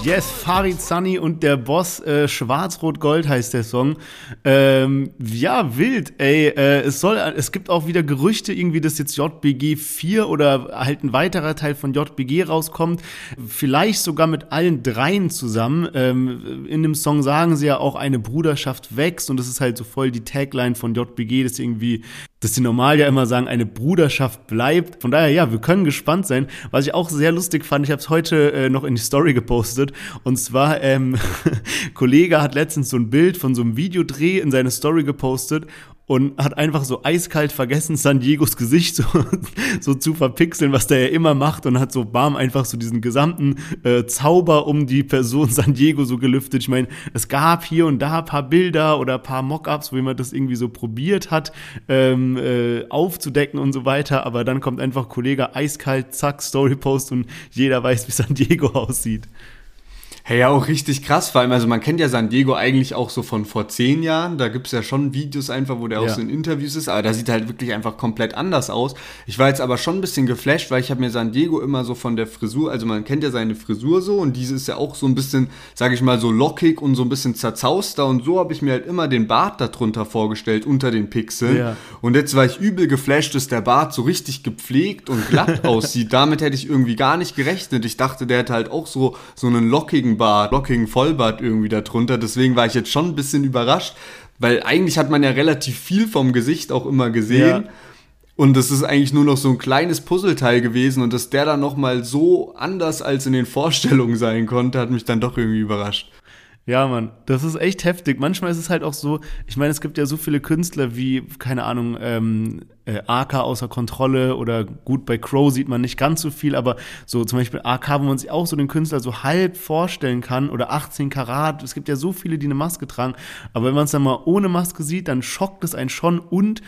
Yes, Farid Sunny und der Boss, äh, Schwarz-Rot-Gold heißt der Song. Ähm, ja, wild, ey. Äh, es soll, es gibt auch wieder Gerüchte, irgendwie, dass jetzt JBG 4 oder halt ein weiterer Teil von JBG rauskommt. Vielleicht sogar mit allen dreien zusammen. Ähm, in dem Song sagen sie ja auch, eine Bruderschaft wächst und das ist halt so voll die Tagline von JBG, dass irgendwie dass die normal ja immer sagen, eine Bruderschaft bleibt. Von daher, ja, wir können gespannt sein. Was ich auch sehr lustig fand, ich habe es heute äh, noch in die Story gepostet. Und zwar, ähm, Kollege hat letztens so ein Bild von so einem Videodreh in seine Story gepostet und hat einfach so eiskalt vergessen, San Diegos Gesicht so, so zu verpixeln, was der ja immer macht und hat so bam einfach so diesen gesamten äh, Zauber um die Person San Diego so gelüftet. Ich meine, es gab hier und da ein paar Bilder oder ein paar Mockups, wo jemand das irgendwie so probiert hat, ähm, äh, aufzudecken und so weiter, aber dann kommt einfach Kollege eiskalt, zack, Storypost und jeder weiß, wie San Diego aussieht.
Hey, ja, auch richtig krass, vor allem, also man kennt ja San Diego eigentlich auch so von vor zehn Jahren. Da gibt's ja schon Videos einfach, wo der ja. auch so in Interviews ist, aber da sieht halt wirklich einfach komplett anders aus. Ich war jetzt aber schon ein bisschen geflasht, weil ich habe mir San Diego immer so von der Frisur, also man kennt ja seine Frisur so und diese ist ja auch so ein bisschen, sage ich mal, so lockig und so ein bisschen zerzauster und so habe ich mir halt immer den Bart darunter vorgestellt, unter den Pixeln. Ja. Und jetzt war ich übel geflasht, dass der Bart so richtig gepflegt und glatt aussieht. Damit hätte ich irgendwie gar nicht gerechnet. Ich dachte, der hätte halt auch so, so einen lockigen Lockingbart, Locking Vollbart irgendwie darunter. Deswegen war ich jetzt schon ein bisschen überrascht, weil eigentlich hat man ja relativ viel vom Gesicht auch immer gesehen. Ja. Und das ist eigentlich nur noch so ein kleines Puzzleteil gewesen und dass der dann nochmal so anders als in den Vorstellungen sein konnte, hat mich dann doch irgendwie überrascht.
Ja, Mann, das ist echt heftig. Manchmal ist es halt auch so, ich meine, es gibt ja so viele Künstler wie, keine Ahnung, ähm, äh, AK außer Kontrolle oder gut, bei Crow sieht man nicht ganz so viel, aber so zum Beispiel AK, wo man sich auch so den Künstler so halb vorstellen kann oder 18 Karat, es gibt ja so viele, die eine Maske tragen, aber wenn man es dann mal ohne Maske sieht, dann schockt es einen schon. Und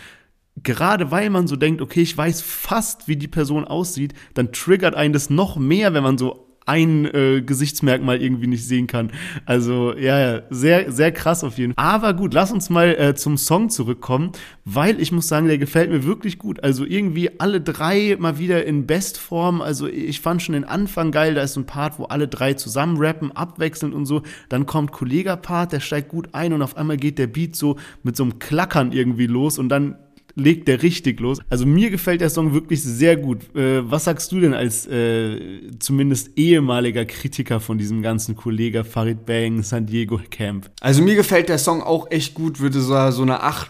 gerade weil man so denkt, okay, ich weiß fast, wie die Person aussieht, dann triggert einen das noch mehr, wenn man so ein äh, Gesichtsmerkmal irgendwie nicht sehen kann. Also ja, sehr, sehr krass auf jeden Fall. Aber gut, lass uns mal äh, zum Song zurückkommen, weil ich muss sagen, der gefällt mir wirklich gut. Also irgendwie alle drei mal wieder in Bestform. Also ich fand schon den Anfang geil, da ist ein Part, wo alle drei zusammen rappen, abwechselnd und so. Dann kommt Kollega-Part, der steigt gut ein und auf einmal geht der Beat so mit so einem Klackern irgendwie los und dann legt der richtig los. Also mir gefällt der Song wirklich sehr gut. Äh, was sagst du denn als äh, zumindest ehemaliger Kritiker von diesem ganzen Kollege Farid Bang San Diego Camp?
Also mir gefällt der Song auch echt gut, würde so, so eine 8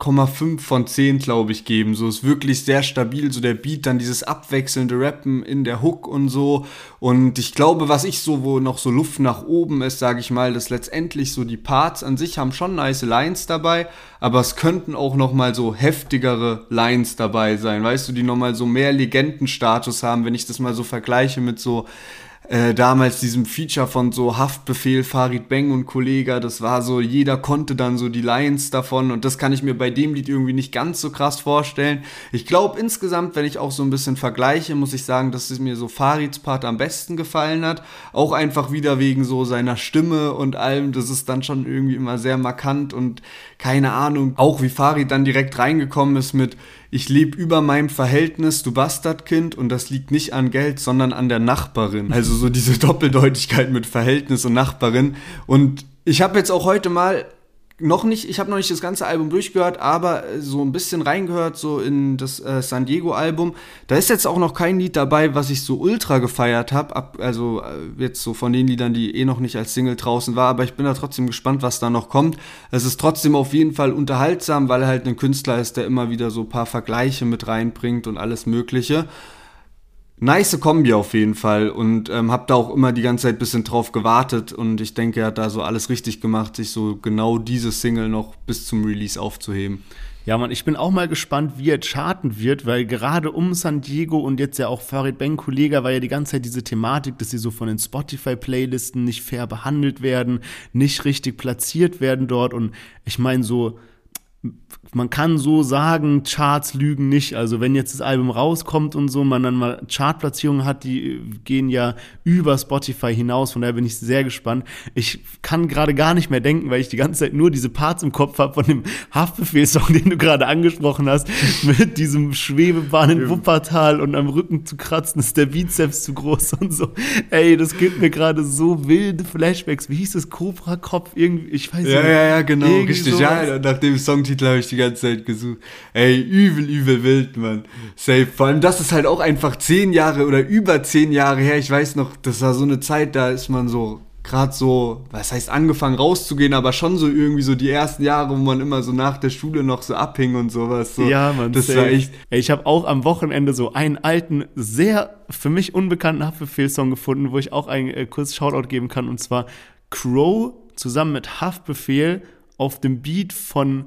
8,5 von 10, glaube ich, geben. So ist wirklich sehr stabil, so der Beat, dann dieses abwechselnde Rappen in der Hook und so. Und ich glaube, was ich so, wo noch so Luft nach oben ist, sage ich mal, dass letztendlich so die Parts an sich haben schon nice Lines dabei, aber es könnten auch noch mal so heftigere Lines dabei sein, weißt du, die noch mal so mehr Legendenstatus haben, wenn ich das mal so vergleiche mit so äh, damals diesem Feature von so Haftbefehl, Farid Beng und Kollega, das war so, jeder konnte dann so die Lines davon und das kann ich mir bei dem Lied irgendwie nicht ganz so krass vorstellen. Ich glaube insgesamt, wenn ich auch so ein bisschen vergleiche, muss ich sagen, dass es mir so Farids Part am besten gefallen hat. Auch einfach wieder wegen so seiner Stimme und allem, das ist dann schon irgendwie immer sehr markant und keine Ahnung, auch wie Farid dann direkt reingekommen ist mit ich lebe über meinem Verhältnis, du Bastardkind, und das liegt nicht an Geld, sondern an der Nachbarin. Also so diese Doppeldeutigkeit mit Verhältnis und Nachbarin. Und ich habe jetzt auch heute mal noch nicht, ich habe noch nicht das ganze Album durchgehört, aber so ein bisschen reingehört, so in das äh, San Diego-Album. Da ist jetzt auch noch kein Lied dabei, was ich so ultra gefeiert habe. Also äh, jetzt so von den Liedern, die eh noch nicht als Single draußen war, aber ich bin da trotzdem gespannt, was da noch kommt. Es ist trotzdem auf jeden Fall unterhaltsam, weil er halt ein Künstler ist, der immer wieder so ein paar Vergleiche mit reinbringt und alles Mögliche nice Kombi auf jeden Fall und ähm, habe da auch immer die ganze Zeit bisschen drauf gewartet und ich denke, er hat da so alles richtig gemacht, sich so genau diese Single noch bis zum Release aufzuheben.
Ja, man, ich bin auch mal gespannt, wie er charten wird, weil gerade um San Diego und jetzt ja auch Farid Ben Kollega war ja die ganze Zeit diese Thematik, dass sie so von den Spotify-Playlisten nicht fair behandelt werden, nicht richtig platziert werden dort und ich meine so, man kann so sagen, Charts lügen nicht. Also wenn jetzt das Album rauskommt und so, man dann mal Chartplatzierungen hat, die gehen ja über Spotify hinaus. Von daher bin ich sehr gespannt. Ich kann gerade gar nicht mehr denken, weil ich die ganze Zeit nur diese Parts im Kopf habe von dem Haftbefehl-Song, den du gerade angesprochen hast, mit diesem Schwebebahn in Wuppertal und am Rücken zu kratzen, ist der Bizeps zu groß und so. Ey, das gibt mir gerade so wilde Flashbacks. Wie hieß das? Cobra Kopf? Irgendwie, ich weiß
nicht. Ja, ja, ja, genau. Richtig, sowas. ja. Nach dem Songtitel habe ich die ganze Zeit gesucht. Ey, übel, übel wild, Mann. Safe. Vor allem, das ist halt auch einfach zehn Jahre oder über zehn Jahre her. Ich weiß noch, das war so eine Zeit, da ist man so gerade so, was heißt angefangen rauszugehen, aber schon so irgendwie so die ersten Jahre, wo man immer so nach der Schule noch so abhing und sowas. So.
Ja, man. Das safe. war echt. Ich habe auch am Wochenende so einen alten, sehr für mich unbekannten Haftbefehl-Song gefunden, wo ich auch einen äh, kurz Shoutout geben kann und zwar Crow zusammen mit Haftbefehl auf dem Beat von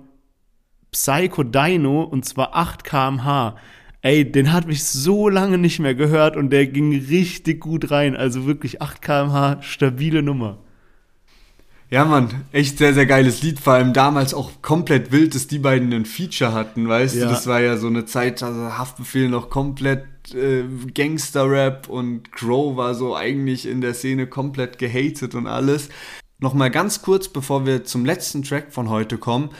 Psycho Dino und zwar 8 kmh. Ey, den hat mich so lange nicht mehr gehört und der ging richtig gut rein. Also wirklich 8 kmh, stabile Nummer.
Ja, Mann, echt sehr, sehr geiles Lied. Vor allem damals auch komplett wild, dass die beiden ein Feature hatten, weißt ja. du? Das war ja so eine Zeit, also Haftbefehl noch komplett äh, Gangster-Rap und Crow war so eigentlich in der Szene komplett gehatet und alles. Nochmal ganz kurz, bevor wir zum letzten Track von heute kommen.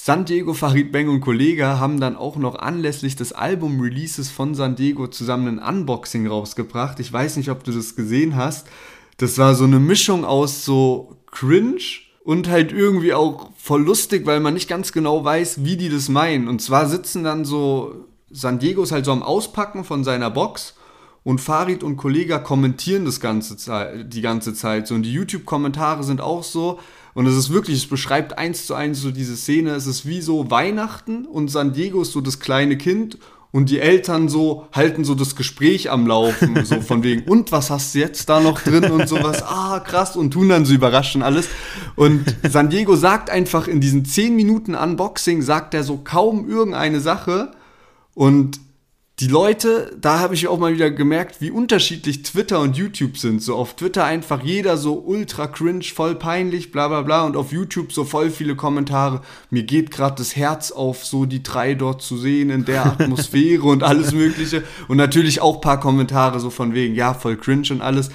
San Diego, Farid Bang und Kollega haben dann auch noch anlässlich des Album-Releases von San Diego zusammen ein Unboxing rausgebracht. Ich weiß nicht, ob du das gesehen hast. Das war so eine Mischung aus so cringe und halt irgendwie auch voll lustig, weil man nicht ganz genau weiß, wie die das meinen. Und zwar sitzen dann so, San Diego ist halt so am Auspacken von seiner Box und Farid und Kollega kommentieren das ganze die ganze Zeit so. Und die YouTube-Kommentare sind auch so, und es ist wirklich, es beschreibt eins zu eins so diese Szene. Es ist wie so Weihnachten und San Diego ist so das kleine Kind und die Eltern so halten so das Gespräch am Laufen, so von wegen, und was hast du jetzt da noch drin und sowas, ah, krass, und tun dann so überraschen alles. Und San Diego sagt einfach in diesen 10 Minuten Unboxing, sagt er so kaum irgendeine Sache und die Leute, da habe ich auch mal wieder gemerkt, wie unterschiedlich Twitter und YouTube sind. So auf Twitter einfach jeder so ultra cringe, voll peinlich, bla bla bla. Und auf YouTube so voll viele Kommentare. Mir geht gerade das Herz auf, so die drei dort zu sehen in der Atmosphäre und alles Mögliche. Und natürlich auch paar Kommentare so von wegen, ja, voll cringe und alles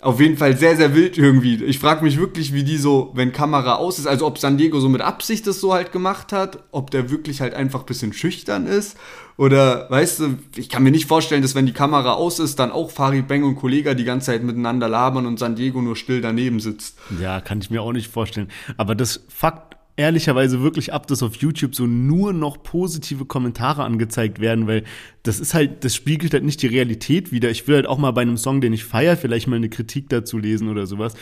auf jeden Fall sehr, sehr wild irgendwie. Ich frage mich wirklich, wie die so, wenn Kamera aus ist, also ob San Diego so mit Absicht das so halt gemacht hat, ob der wirklich halt einfach ein bisschen schüchtern ist. Oder, weißt du, ich kann mir nicht vorstellen, dass wenn die Kamera aus ist, dann auch Farid Beng und Kollega die ganze Zeit miteinander labern und San Diego nur still daneben sitzt.
Ja, kann ich mir auch nicht vorstellen. Aber das Fakt
ehrlicherweise wirklich ab, dass auf YouTube so nur noch positive Kommentare angezeigt werden, weil das ist halt, das spiegelt halt nicht die Realität wieder. Ich will halt auch mal bei einem Song, den ich feiere, vielleicht mal eine Kritik dazu lesen oder sowas.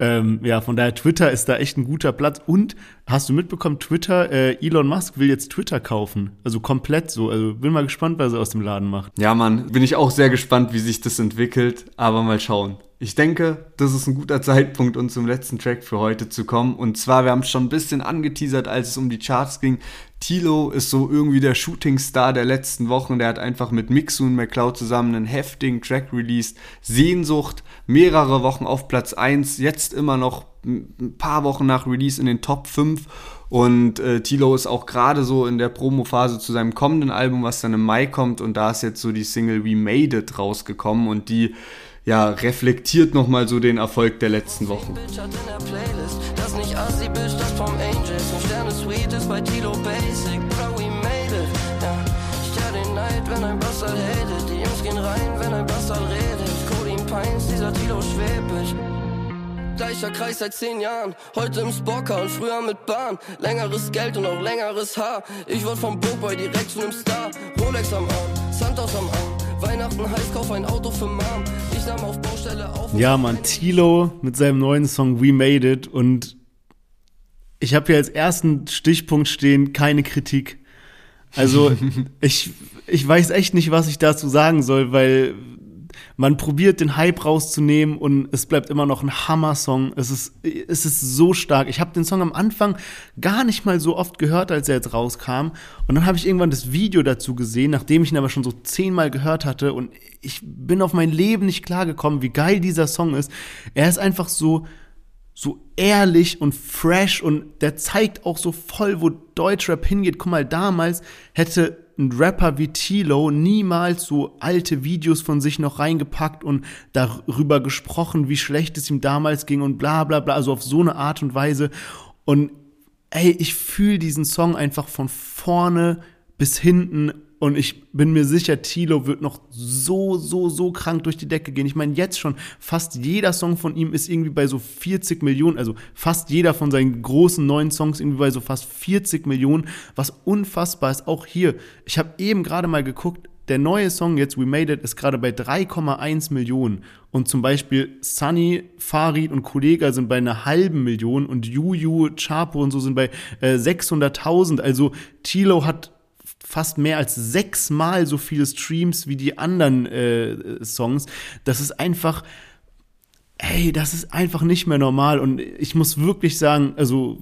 Ähm, ja, von daher, Twitter ist da echt ein guter Platz. Und hast du mitbekommen, Twitter, äh, Elon Musk will jetzt Twitter kaufen. Also komplett so. Also bin mal gespannt, was er aus dem Laden macht.
Ja, Mann, bin ich auch sehr gespannt, wie sich das entwickelt. Aber mal schauen. Ich denke, das ist ein guter Zeitpunkt, um zum letzten Track für heute zu kommen. Und zwar, wir haben es schon ein bisschen angeteasert, als es um die Charts ging. Tilo ist so irgendwie der Shootingstar der letzten Wochen. Der hat einfach mit Mixu und McCloud zusammen einen heftigen Track released. Sehnsucht, mehrere Wochen auf Platz 1, jetzt immer noch ein paar Wochen nach Release in den Top 5. Und äh, Tilo ist auch gerade so in der Promo-Phase zu seinem kommenden Album, was dann im Mai kommt. Und da ist jetzt so die Single We Made It rausgekommen. Und die ja, reflektiert nochmal so den Erfolg der letzten Wochen. Gleicher Kreis seit zehn Jahren. Heute im Spocker und früher mit Bahn. Längeres Geld und auch längeres Haar. Ich wurde vom Boboy direkt zu nem Star. Rolex am Arm, Santos am Arm. Weihnachten heißt Kauf ein Auto für Mom. Ich nahm auf Baustelle auf. Ja, man, Tilo mit seinem neuen Song We Made It und ich habe hier als ersten Stichpunkt stehen, keine Kritik. Also ich, ich weiß echt nicht, was ich dazu sagen soll, weil man probiert den Hype rauszunehmen und es bleibt immer noch ein Hammer-Song. Es ist, es ist so stark. Ich habe den Song am Anfang gar nicht mal so oft gehört, als er jetzt rauskam. Und dann habe ich irgendwann das Video dazu gesehen, nachdem ich ihn aber schon so zehnmal gehört hatte. Und ich bin auf mein Leben nicht klargekommen, wie geil dieser Song ist. Er ist einfach so, so ehrlich und fresh und der zeigt auch so voll, wo Deutschrap hingeht. Guck mal, damals hätte ein Rapper wie Tilo niemals so alte Videos von sich noch reingepackt und darüber gesprochen, wie schlecht es ihm damals ging und bla bla bla, also auf so eine Art und Weise. Und ey, ich fühle diesen Song einfach von vorne bis hinten und ich bin mir sicher, Tilo wird noch so, so, so krank durch die Decke gehen. Ich meine, jetzt schon, fast jeder Song von ihm ist irgendwie bei so 40 Millionen, also fast jeder von seinen großen neuen Songs irgendwie bei so fast 40 Millionen, was unfassbar ist. Auch hier, ich habe eben gerade mal geguckt, der neue Song jetzt, We Made It, ist gerade bei 3,1 Millionen. Und zum Beispiel Sunny, Farid und Kollega sind bei einer halben Million und Juju, Chapo und so sind bei äh, 600.000. Also Tilo hat fast mehr als sechsmal so viele Streams wie die anderen äh, Songs. Das ist einfach, ey, das ist einfach nicht mehr normal. Und ich muss wirklich sagen, also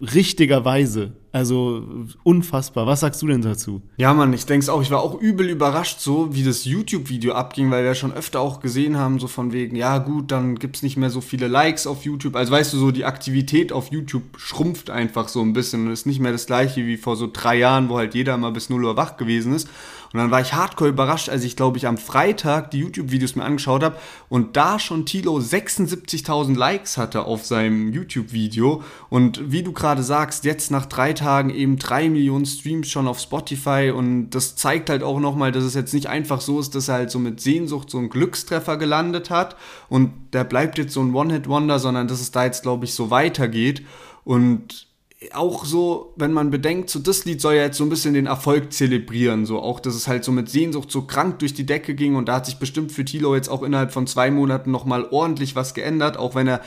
richtigerweise. Also unfassbar. Was sagst du denn dazu?
Ja, Mann, ich denke auch. Ich war auch übel überrascht, so wie das YouTube-Video abging, weil wir schon öfter auch gesehen haben, so von wegen, ja gut, dann gibt es nicht mehr so viele Likes auf YouTube. Also weißt du, so die Aktivität auf YouTube schrumpft einfach so ein bisschen und ist nicht mehr das gleiche wie vor so drei Jahren, wo halt jeder immer bis 0 Uhr wach gewesen ist. Und dann war ich hardcore überrascht, als ich, glaube ich, am Freitag die YouTube-Videos mir angeschaut habe und da schon Tilo 76.000 Likes hatte auf seinem YouTube-Video. Und wie du gerade sagst, jetzt nach drei Tagen eben drei Millionen Streams schon auf Spotify und das zeigt halt auch nochmal, dass es jetzt nicht einfach so ist, dass er halt so mit Sehnsucht so einen Glückstreffer gelandet hat und der bleibt jetzt so ein One-Hit-Wonder, sondern dass es da jetzt, glaube ich, so weitergeht. Und auch so, wenn man bedenkt, so das Lied soll ja jetzt so ein bisschen den Erfolg zelebrieren, so auch, dass es halt so mit Sehnsucht so krank durch die Decke ging und da hat sich bestimmt für Tilo jetzt auch innerhalb von zwei Monaten nochmal ordentlich was geändert, auch wenn er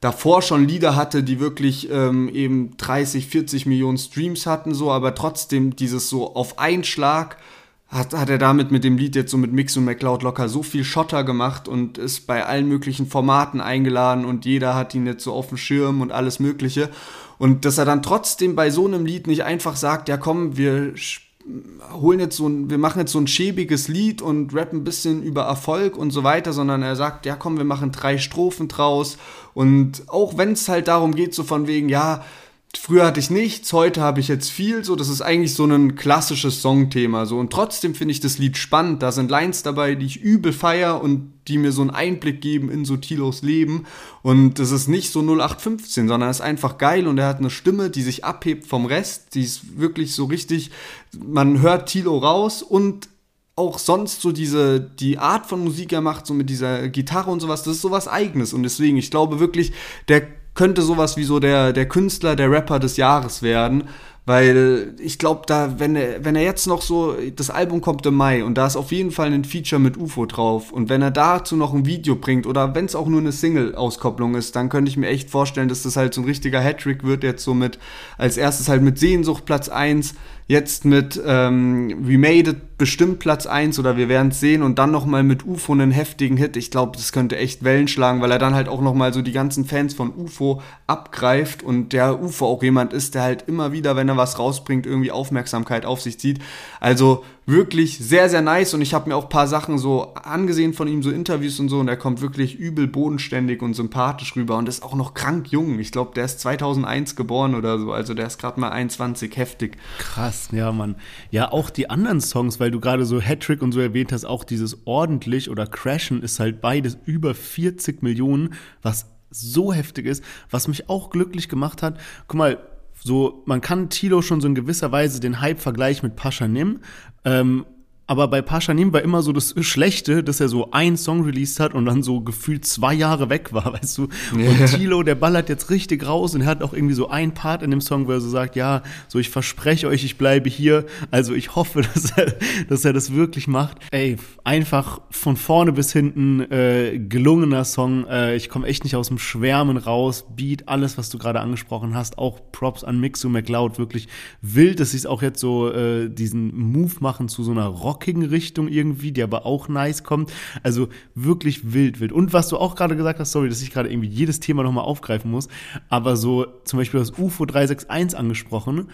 davor schon Lieder hatte, die wirklich ähm, eben 30, 40 Millionen Streams hatten, so, aber trotzdem dieses so auf einen Schlag hat, hat er damit mit dem Lied jetzt so mit Mix und McCloud locker so viel Schotter gemacht und ist bei allen möglichen Formaten eingeladen und jeder hat ihn jetzt so auf dem Schirm und alles Mögliche. Und dass er dann trotzdem bei so einem Lied nicht einfach sagt, ja komm, wir holen jetzt so ein, wir machen jetzt so ein schäbiges Lied und rappen ein bisschen über Erfolg und so weiter, sondern er sagt, ja komm, wir machen drei Strophen draus. Und auch wenn es halt darum geht, so von wegen, ja, Früher hatte ich nichts, heute habe ich jetzt viel, so das ist eigentlich so ein klassisches Songthema so. Und trotzdem finde ich das Lied spannend, da sind Lines dabei, die ich übel feier und die mir so einen Einblick geben in so Tilos Leben. Und es ist nicht so 0815, sondern ist einfach geil und er hat eine Stimme, die sich abhebt vom Rest, die ist wirklich so richtig, man hört Tilo raus und auch sonst so diese, die Art von Musik er macht, so mit dieser Gitarre und sowas, das ist sowas eigenes. Und deswegen, ich glaube wirklich, der könnte sowas wie so der, der Künstler, der Rapper des Jahres werden. Weil ich glaube, da, wenn er, wenn er jetzt noch so, das Album kommt im Mai und da ist auf jeden Fall ein Feature mit UFO drauf. Und wenn er dazu noch ein Video bringt oder wenn es auch nur eine Single-Auskopplung ist, dann könnte ich mir echt vorstellen, dass das halt so ein richtiger Hattrick wird, jetzt so mit, als erstes halt mit Sehnsucht Platz 1, jetzt mit ähm, We Made It bestimmt Platz 1 oder wir werden es sehen und dann nochmal mit UFO einen heftigen Hit. Ich glaube, das könnte echt Wellen schlagen, weil er dann halt auch nochmal so die ganzen Fans von UFO abgreift und der UFO auch jemand ist, der halt immer wieder, wenn er was rausbringt, irgendwie Aufmerksamkeit auf sich zieht. Also wirklich sehr, sehr nice und ich habe mir auch ein paar Sachen so angesehen von ihm, so Interviews und so und er kommt wirklich übel bodenständig und sympathisch rüber und ist auch noch krank jung. Ich glaube, der ist 2001 geboren oder so, also der ist gerade mal 21, heftig.
Krass, ja, Mann. Ja, auch die anderen Songs, weil du gerade so Hattrick und so erwähnt hast, auch dieses ordentlich oder Crashen ist halt beides über 40 Millionen, was so heftig ist, was mich auch glücklich gemacht hat. Guck mal, so, man kann Tilo schon so in gewisser Weise den Hype vergleichen mit Pascha Nim. Ähm, aber bei Paschanim war immer so das Schlechte, dass er so einen Song released hat und dann so gefühlt zwei Jahre weg war, weißt du? Und Tilo, der ballert jetzt richtig raus und er hat auch irgendwie so einen Part in dem Song, wo er so sagt, ja, so ich verspreche euch, ich bleibe hier. Also ich hoffe, dass er, dass er das wirklich macht. Ey, einfach von vorne bis hinten äh, gelungener Song. Äh, ich komme echt nicht aus dem Schwärmen raus. Beat, alles, was du gerade angesprochen hast. Auch Props an Mixu McLeod. Wirklich wild, dass sie es auch jetzt so äh, diesen Move machen zu so einer Rock rockigen Richtung irgendwie, die aber auch nice kommt. Also wirklich wild, wild. Und was du auch gerade gesagt hast, sorry, dass ich gerade irgendwie jedes Thema nochmal aufgreifen muss, aber so zum Beispiel das UFO 361 angesprochen.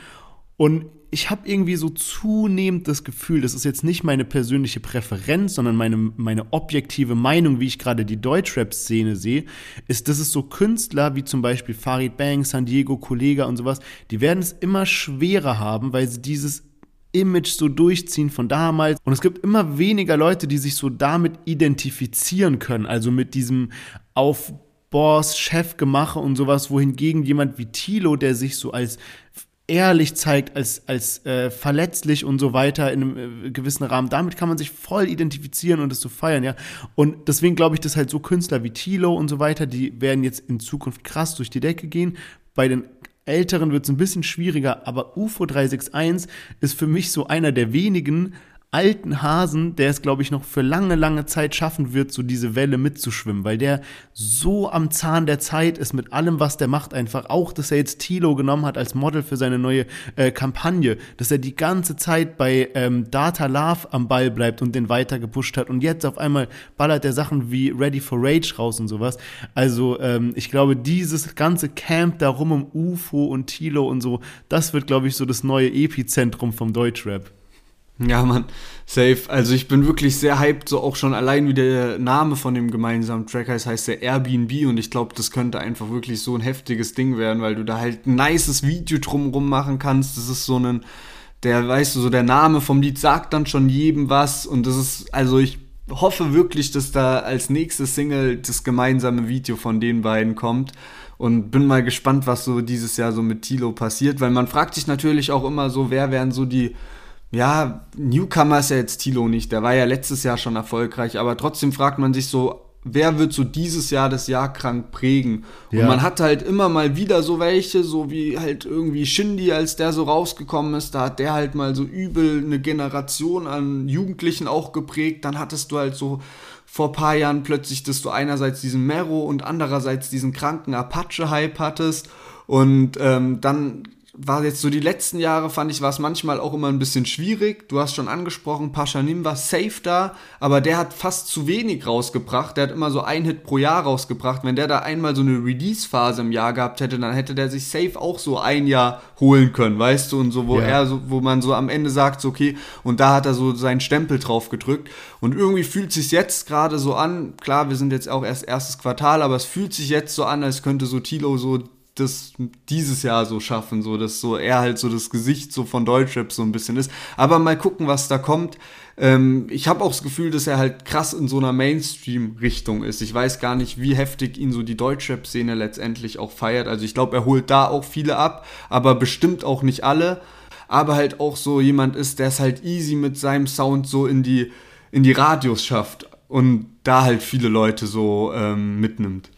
Und ich habe irgendwie so zunehmend das Gefühl, das ist jetzt nicht meine persönliche Präferenz, sondern meine, meine objektive Meinung, wie ich gerade die Deutschrap-Szene sehe, ist, dass es so Künstler wie zum Beispiel Farid Bang, San Diego, Kollega und sowas, die werden es immer schwerer haben, weil sie dieses Image so durchziehen von damals. Und es gibt immer weniger Leute, die sich so damit identifizieren können, also mit diesem auf Boss, Chefgemache und sowas, wohingegen jemand wie Tilo, der sich so als ehrlich zeigt, als, als äh, verletzlich und so weiter in einem äh, gewissen Rahmen. Damit kann man sich voll identifizieren und es so feiern, ja. Und deswegen glaube ich, dass halt so Künstler wie Tilo und so weiter, die werden jetzt in Zukunft krass durch die Decke gehen. Bei den Älteren wird es ein bisschen schwieriger, aber UFO 361 ist für mich so einer der wenigen alten Hasen, der es, glaube ich, noch für lange, lange Zeit schaffen wird, so diese Welle mitzuschwimmen, weil der so am Zahn der Zeit ist mit allem, was der macht, einfach auch, dass er jetzt Tilo genommen hat als Model für seine neue äh, Kampagne, dass er die ganze Zeit bei ähm, Data Love am Ball bleibt und den weiter gepusht hat und jetzt auf einmal ballert er Sachen wie Ready for Rage raus und sowas. Also ähm, ich glaube, dieses ganze Camp darum um UFO und Tilo und so, das wird, glaube ich, so das neue Epizentrum vom Deutschrap.
Ja, Mann, safe. Also ich bin wirklich sehr hyped, so auch schon allein wie der Name von dem gemeinsamen Track heißt, heißt der Airbnb. Und ich glaube, das könnte einfach wirklich so ein heftiges Ding werden, weil du da halt ein nices Video drumrum machen kannst. Das ist so ein, der, weißt du, so der Name vom Lied sagt dann schon jedem was. Und das ist, also ich hoffe wirklich, dass da als nächstes Single das gemeinsame Video von den beiden kommt. Und bin mal gespannt, was so dieses Jahr so mit Tilo passiert, weil man fragt sich natürlich auch immer so, wer wären so die ja, Newcomer ist ja jetzt Tilo nicht, der war ja letztes Jahr schon erfolgreich, aber trotzdem fragt man sich so, wer wird so dieses Jahr das Jahr krank prägen? Und ja. man hat halt immer mal wieder so welche, so wie halt irgendwie Shindy, als der so rausgekommen ist, da hat der halt mal so übel eine Generation an Jugendlichen auch geprägt. Dann hattest du halt so vor paar Jahren plötzlich, dass du einerseits diesen Mero und andererseits diesen kranken Apache-Hype hattest. Und ähm, dann war jetzt so die letzten Jahre, fand ich, war es manchmal auch immer ein bisschen schwierig. Du hast schon angesprochen, Paschanim war safe da, aber der hat fast zu wenig rausgebracht. Der hat immer so ein Hit pro Jahr rausgebracht. Wenn der da einmal so eine Release-Phase im Jahr gehabt hätte, dann hätte der sich safe auch so ein Jahr holen können, weißt du? Und so, wo ja. er so, wo man so am Ende sagt, so, okay, und da hat er so seinen Stempel drauf gedrückt. Und irgendwie fühlt sich jetzt gerade so an, klar, wir sind jetzt auch erst erstes Quartal, aber es fühlt sich jetzt so an, als könnte so Tilo so das dieses Jahr so schaffen, so dass so er halt so das Gesicht so von Deutschrap so ein bisschen ist. Aber mal gucken, was da kommt. Ähm, ich habe auch das Gefühl, dass er halt krass in so einer Mainstream-Richtung ist. Ich weiß gar nicht, wie heftig ihn so die Deutschrap-Szene letztendlich auch feiert. Also ich glaube, er holt da auch viele ab, aber bestimmt auch nicht alle. Aber halt auch so jemand ist, der es halt easy mit seinem Sound so in die in die Radios schafft und da halt viele Leute so ähm, mitnimmt.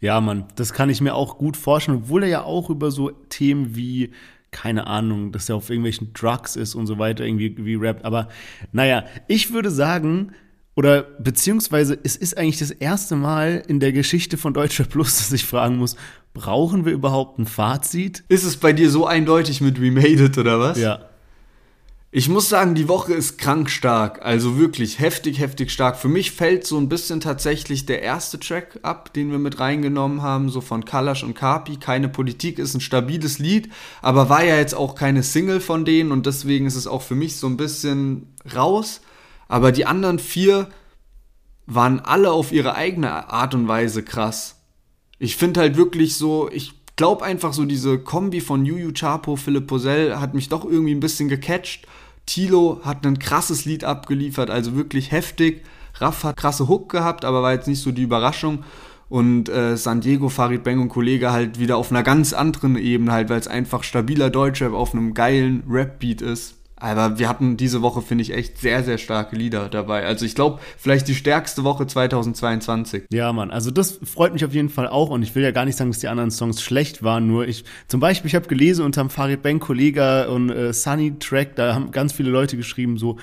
Ja, Mann, das kann ich mir auch gut vorstellen, obwohl er ja auch über so Themen wie keine Ahnung, dass er auf irgendwelchen Drugs ist und so weiter irgendwie wie rappt. Aber naja, ich würde sagen, oder beziehungsweise es ist eigentlich das erste Mal in der Geschichte von Deutscher Plus, dass ich fragen muss, brauchen wir überhaupt ein Fazit?
Ist es bei dir so eindeutig mit We Made It oder was?
Ja.
Ich muss sagen, die Woche ist krank stark, also wirklich heftig, heftig stark. Für mich fällt so ein bisschen tatsächlich der erste Track ab, den wir mit reingenommen haben, so von Kalash und Kapi. Keine Politik ist ein stabiles Lied, aber war ja jetzt auch keine Single von denen und deswegen ist es auch für mich so ein bisschen raus. Aber die anderen vier waren alle auf ihre eigene Art und Weise krass. Ich finde halt wirklich so, ich glaube einfach so diese Kombi von Juju Chapo, Philipp Posell hat mich doch irgendwie ein bisschen gecatcht. Tilo hat ein krasses Lied abgeliefert, also wirklich heftig. Raff hat krasse Hook gehabt, aber war jetzt nicht so die Überraschung. Und äh, San Diego, Farid Bang und Kollege halt wieder auf einer ganz anderen Ebene halt, weil es einfach stabiler Deutschrap auf einem geilen Rap-Beat ist. Aber wir hatten diese Woche, finde ich, echt sehr, sehr starke Lieder dabei. Also ich glaube, vielleicht die stärkste Woche 2022.
Ja, Mann, also das freut mich auf jeden Fall auch. Und ich will ja gar nicht sagen, dass die anderen Songs schlecht waren, nur ich, zum Beispiel, ich habe gelesen unter dem Farid Bang Kollega und äh, Sunny Track, da haben ganz viele Leute geschrieben, so,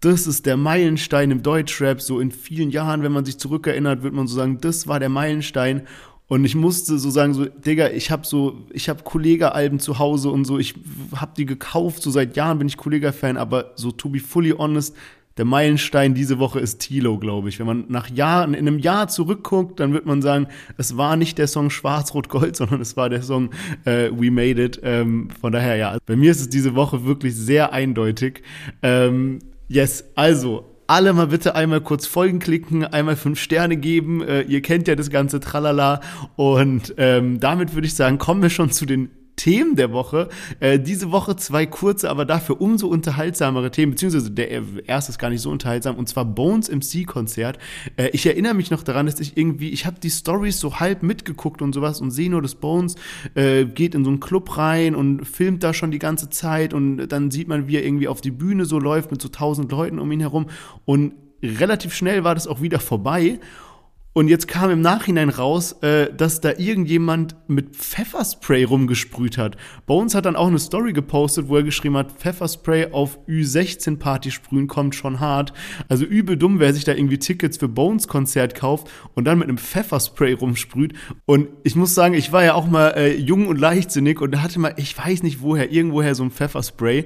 das ist der Meilenstein im Deutschrap, so in vielen Jahren, wenn man sich zurückerinnert, wird man so sagen, das war der Meilenstein und ich musste so sagen, so, Digga, ich habe so, ich habe Kollega-Alben zu Hause und so, ich habe die gekauft, so seit Jahren bin ich Kollega-Fan, aber so to be fully honest, der Meilenstein diese Woche ist Tilo, glaube ich. Wenn man nach Jahren, in einem Jahr zurückguckt, dann wird man sagen, es war nicht der Song Schwarz-Rot-Gold, sondern es war der Song äh, We Made It. Ähm, von daher, ja, bei mir ist es diese Woche wirklich sehr eindeutig. Ähm, yes, also, alle mal bitte einmal kurz Folgen klicken, einmal fünf Sterne geben. Äh, ihr kennt ja das ganze Tralala. Und ähm, damit würde ich sagen, kommen wir schon zu den Themen der Woche. Äh, diese Woche zwei kurze, aber dafür umso unterhaltsamere Themen, beziehungsweise der erste ist gar nicht so unterhaltsam, und zwar Bones MC-Konzert. Äh, ich erinnere mich noch daran, dass ich irgendwie, ich habe die Stories so halb mitgeguckt und sowas und sehe nur, dass Bones äh, geht in so einen Club rein und filmt da schon die ganze Zeit und dann sieht man, wie er irgendwie auf die Bühne so läuft mit so tausend Leuten um ihn herum und relativ schnell war das auch wieder vorbei. Und jetzt kam im Nachhinein raus, äh, dass da irgendjemand mit Pfefferspray rumgesprüht hat. Bones hat dann auch eine Story gepostet, wo er geschrieben hat, Pfefferspray auf Ü16-Party sprühen kommt schon hart. Also übel dumm, wer sich da irgendwie Tickets für Bones-Konzert kauft und dann mit einem Pfefferspray rumsprüht. Und ich muss sagen, ich war ja auch mal äh, jung und leichtsinnig und hatte mal, ich weiß nicht woher, irgendwoher so ein Pfefferspray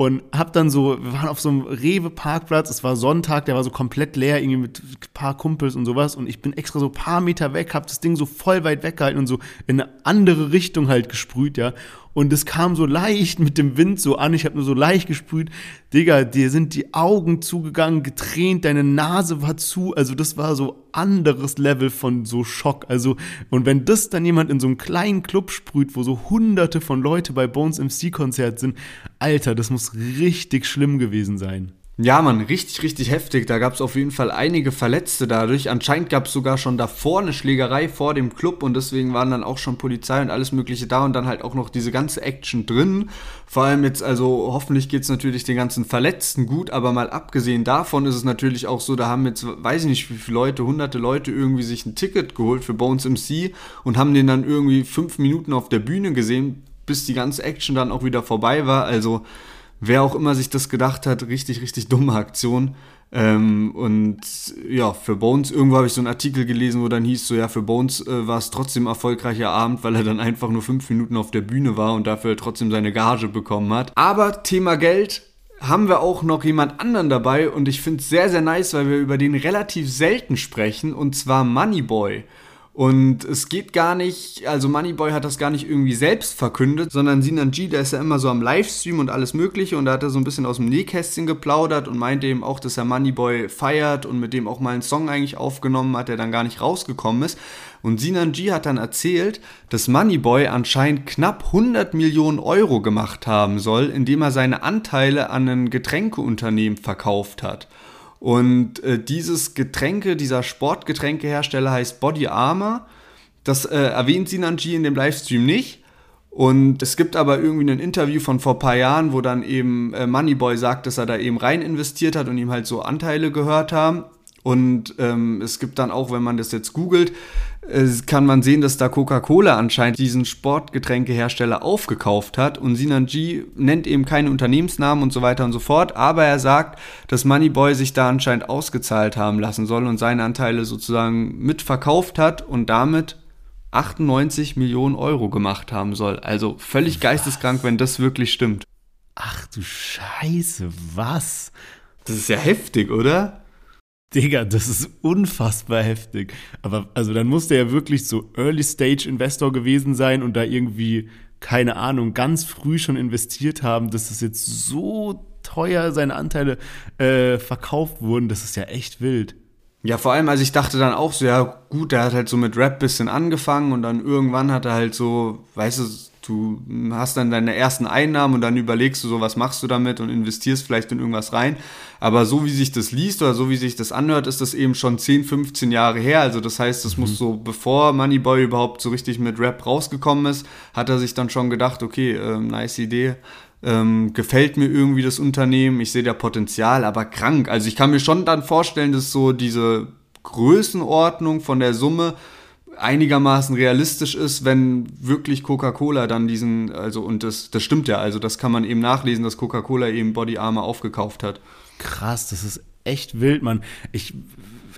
und hab dann so, wir waren auf so einem Rewe-Parkplatz, es war Sonntag, der war so komplett leer, irgendwie mit ein paar Kumpels und sowas. Und ich bin extra so ein paar Meter weg, hab das Ding so voll weit weggehalten und so in eine andere Richtung halt gesprüht, ja und es kam so leicht mit dem Wind so an. Ich habe nur so leicht gesprüht. Digga, dir sind die Augen zugegangen, getränt, deine Nase war zu. Also das war so anderes Level von so Schock. Also und wenn das dann jemand in so einem kleinen Club sprüht, wo so hunderte von Leute bei Bones MC Konzert sind, Alter, das muss richtig schlimm gewesen sein.
Ja, man, richtig, richtig heftig. Da gab es auf jeden Fall einige Verletzte dadurch. Anscheinend gab es sogar schon davor eine Schlägerei vor dem Club und deswegen waren dann auch schon Polizei und alles Mögliche da und dann halt auch noch diese ganze Action drin. Vor allem jetzt, also hoffentlich geht es natürlich den ganzen Verletzten gut, aber mal abgesehen davon ist es natürlich auch so, da haben jetzt, weiß ich nicht, wie viele Leute, hunderte Leute irgendwie sich ein Ticket geholt für Bones MC und haben den dann irgendwie fünf Minuten auf der Bühne gesehen, bis die ganze Action dann auch wieder vorbei war. Also wer auch immer sich das gedacht hat, richtig, richtig dumme Aktion. Ähm, und ja, für Bones, irgendwo habe ich so einen Artikel gelesen, wo dann hieß so, ja, für Bones äh, war es trotzdem erfolgreicher Abend, weil er dann einfach nur fünf Minuten auf der Bühne war und dafür trotzdem seine Gage bekommen hat. Aber Thema Geld haben wir auch noch jemand anderen dabei und ich finde es sehr, sehr nice, weil wir über den relativ selten sprechen und zwar Moneyboy. Und es geht gar nicht, also Moneyboy hat das gar nicht irgendwie selbst verkündet, sondern Sinan G, der ist ja immer so am Livestream und alles Mögliche und da hat er so ein bisschen aus dem Nähkästchen geplaudert und meinte eben auch, dass er Moneyboy feiert und mit dem auch mal einen Song eigentlich aufgenommen hat, der dann gar nicht rausgekommen ist. Und Sinan G hat dann erzählt, dass Moneyboy anscheinend knapp 100 Millionen Euro gemacht haben soll, indem er seine Anteile an ein Getränkeunternehmen verkauft hat. Und äh, dieses Getränke, dieser Sportgetränkehersteller heißt Body Armor. Das äh, erwähnt Sinanji in dem Livestream nicht. Und es gibt aber irgendwie ein Interview von vor ein paar Jahren, wo dann eben äh, Moneyboy sagt, dass er da eben rein investiert hat und ihm halt so Anteile gehört haben. Und ähm, es gibt dann auch, wenn man das jetzt googelt, äh, kann man sehen, dass da Coca-Cola anscheinend diesen Sportgetränkehersteller aufgekauft hat. Und Sinan G nennt eben keine Unternehmensnamen und so weiter und so fort. Aber er sagt, dass Moneyboy sich da anscheinend ausgezahlt haben lassen soll und seine Anteile sozusagen mitverkauft hat und damit 98 Millionen Euro gemacht haben soll. Also völlig geisteskrank, wenn das wirklich stimmt.
Ach du Scheiße, was?
Das ist ja heftig, oder?
Digga, das ist unfassbar heftig. Aber also dann muss der ja wirklich so Early-Stage-Investor gewesen sein und da irgendwie, keine Ahnung, ganz früh schon investiert haben, dass es jetzt so teuer seine Anteile äh, verkauft wurden. Das ist ja echt wild.
Ja, vor allem, also ich dachte dann auch so, ja gut, der hat halt so mit Rap bisschen angefangen und dann irgendwann hat er halt so, weißt du, du hast dann deine ersten Einnahmen und dann überlegst du so, was machst du damit und investierst vielleicht in irgendwas rein. Aber so wie sich das liest oder so wie sich das anhört, ist das eben schon 10, 15 Jahre her. Also das heißt, das mhm. muss so, bevor Moneyboy überhaupt so richtig mit Rap rausgekommen ist, hat er sich dann schon gedacht, okay, äh, nice Idee, ähm, gefällt mir irgendwie das Unternehmen, ich sehe da Potenzial, aber krank. Also ich kann mir schon dann vorstellen, dass so diese Größenordnung von der Summe einigermaßen realistisch ist, wenn wirklich Coca-Cola dann diesen, also und das, das stimmt ja, also das kann man eben nachlesen, dass Coca-Cola eben Body Armor aufgekauft hat.
Krass, das ist echt wild, Mann. Ich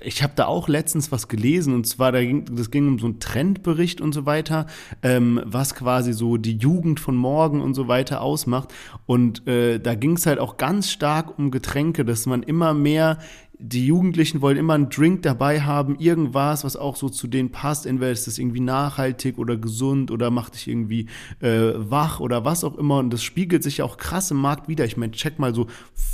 ich habe da auch letztens was gelesen und zwar, da ging, das ging um so einen Trendbericht und so weiter, ähm, was quasi so die Jugend von morgen und so weiter ausmacht. Und äh, da ging es halt auch ganz stark um Getränke, dass man immer mehr die Jugendlichen wollen immer einen Drink dabei haben, irgendwas, was auch so zu denen passt. Entweder ist das irgendwie nachhaltig oder gesund oder macht dich irgendwie äh, wach oder was auch immer. Und das spiegelt sich ja auch krass im Markt wieder. Ich meine, check mal so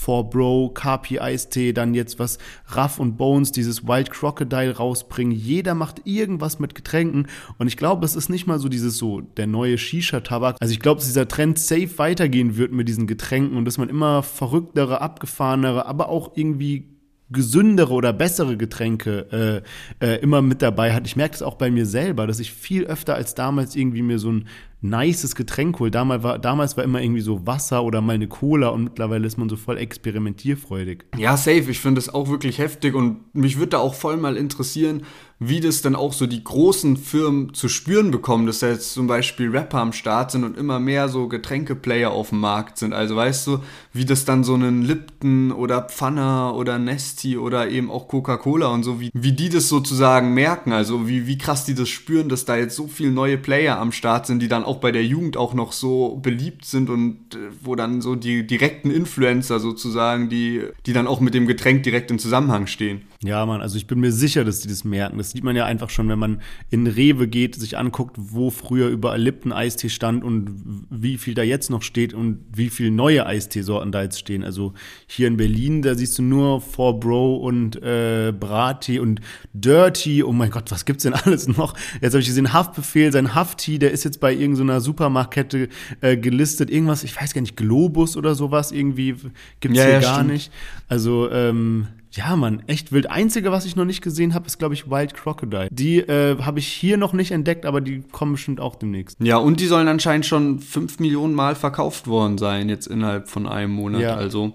4Bro, KP Eistee, dann jetzt was Ruff und Bones, dieses Wild Crocodile rausbringen. Jeder macht irgendwas mit Getränken. Und ich glaube, es ist nicht mal so dieses so, der neue Shisha-Tabak. Also ich glaube, dass dieser Trend safe weitergehen wird mit diesen Getränken und dass man immer verrücktere, abgefahrenere, aber auch irgendwie gesündere oder bessere Getränke äh, äh, immer mit dabei hat. Ich merke es auch bei mir selber, dass ich viel öfter als damals irgendwie mir so ein nices Getränk hole. Damals war, damals war immer irgendwie so Wasser oder mal eine Cola und mittlerweile ist man so voll experimentierfreudig.
Ja, safe. Ich finde das auch wirklich heftig und mich würde da auch voll mal interessieren, wie das dann auch so die großen Firmen zu spüren bekommen, dass da jetzt zum Beispiel Rapper am Start sind und immer mehr so Getränkeplayer auf dem Markt sind. Also weißt du, wie das dann so einen Lipton oder Pfanner oder Nesti oder eben auch Coca-Cola und so, wie, wie die das sozusagen merken, also wie, wie krass die das spüren, dass da jetzt so viele neue Player am Start sind, die dann auch bei der Jugend auch noch so beliebt sind und äh, wo dann so die direkten Influencer sozusagen, die, die dann auch mit dem Getränk direkt in Zusammenhang stehen.
Ja, Mann, also ich bin mir sicher, dass die das merken. Das sieht man ja einfach schon, wenn man in Rewe geht, sich anguckt, wo früher überall Lipton-Eistee stand und wie viel da jetzt noch steht und wie viel neue Eisteesorten da jetzt stehen. Also hier in Berlin, da siehst du nur Four Bro und äh, Brati und Dirty. Oh mein Gott, was gibt's denn alles noch? Jetzt habe ich gesehen, Haftbefehl, sein Hafti, der ist jetzt bei irgendeiner Supermarktkette äh, gelistet. Irgendwas, ich weiß gar nicht, Globus oder sowas irgendwie gibt's ja, hier ja, gar stimmt. nicht. Also ähm, ja, Mann, echt wild. Einzige, was ich noch nicht gesehen habe, ist, glaube ich, Wild Crocodile. Die äh, habe ich hier noch nicht entdeckt, aber die kommen bestimmt auch demnächst.
Ja, und die sollen anscheinend schon fünf Millionen Mal verkauft worden sein, jetzt innerhalb von einem Monat. Ja. Also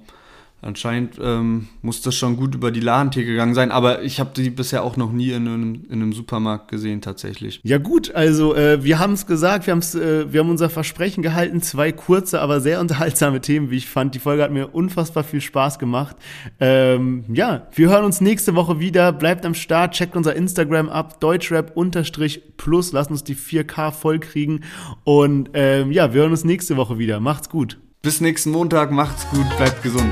Anscheinend ähm, muss das schon gut über die Ladentheke gegangen sein, aber ich habe die bisher auch noch nie in einem, in einem Supermarkt gesehen tatsächlich.
Ja gut, also äh, wir haben es gesagt, wir, haben's, äh, wir haben unser Versprechen gehalten, zwei kurze, aber sehr unterhaltsame Themen, wie ich fand. Die Folge hat mir unfassbar viel Spaß gemacht. Ähm, ja, wir hören uns nächste Woche wieder. Bleibt am Start, checkt unser Instagram ab, deutschrap-plus, lasst uns die 4K vollkriegen und ähm, ja, wir hören uns nächste Woche wieder. Macht's gut.
Bis nächsten Montag, macht's gut, bleibt gesund.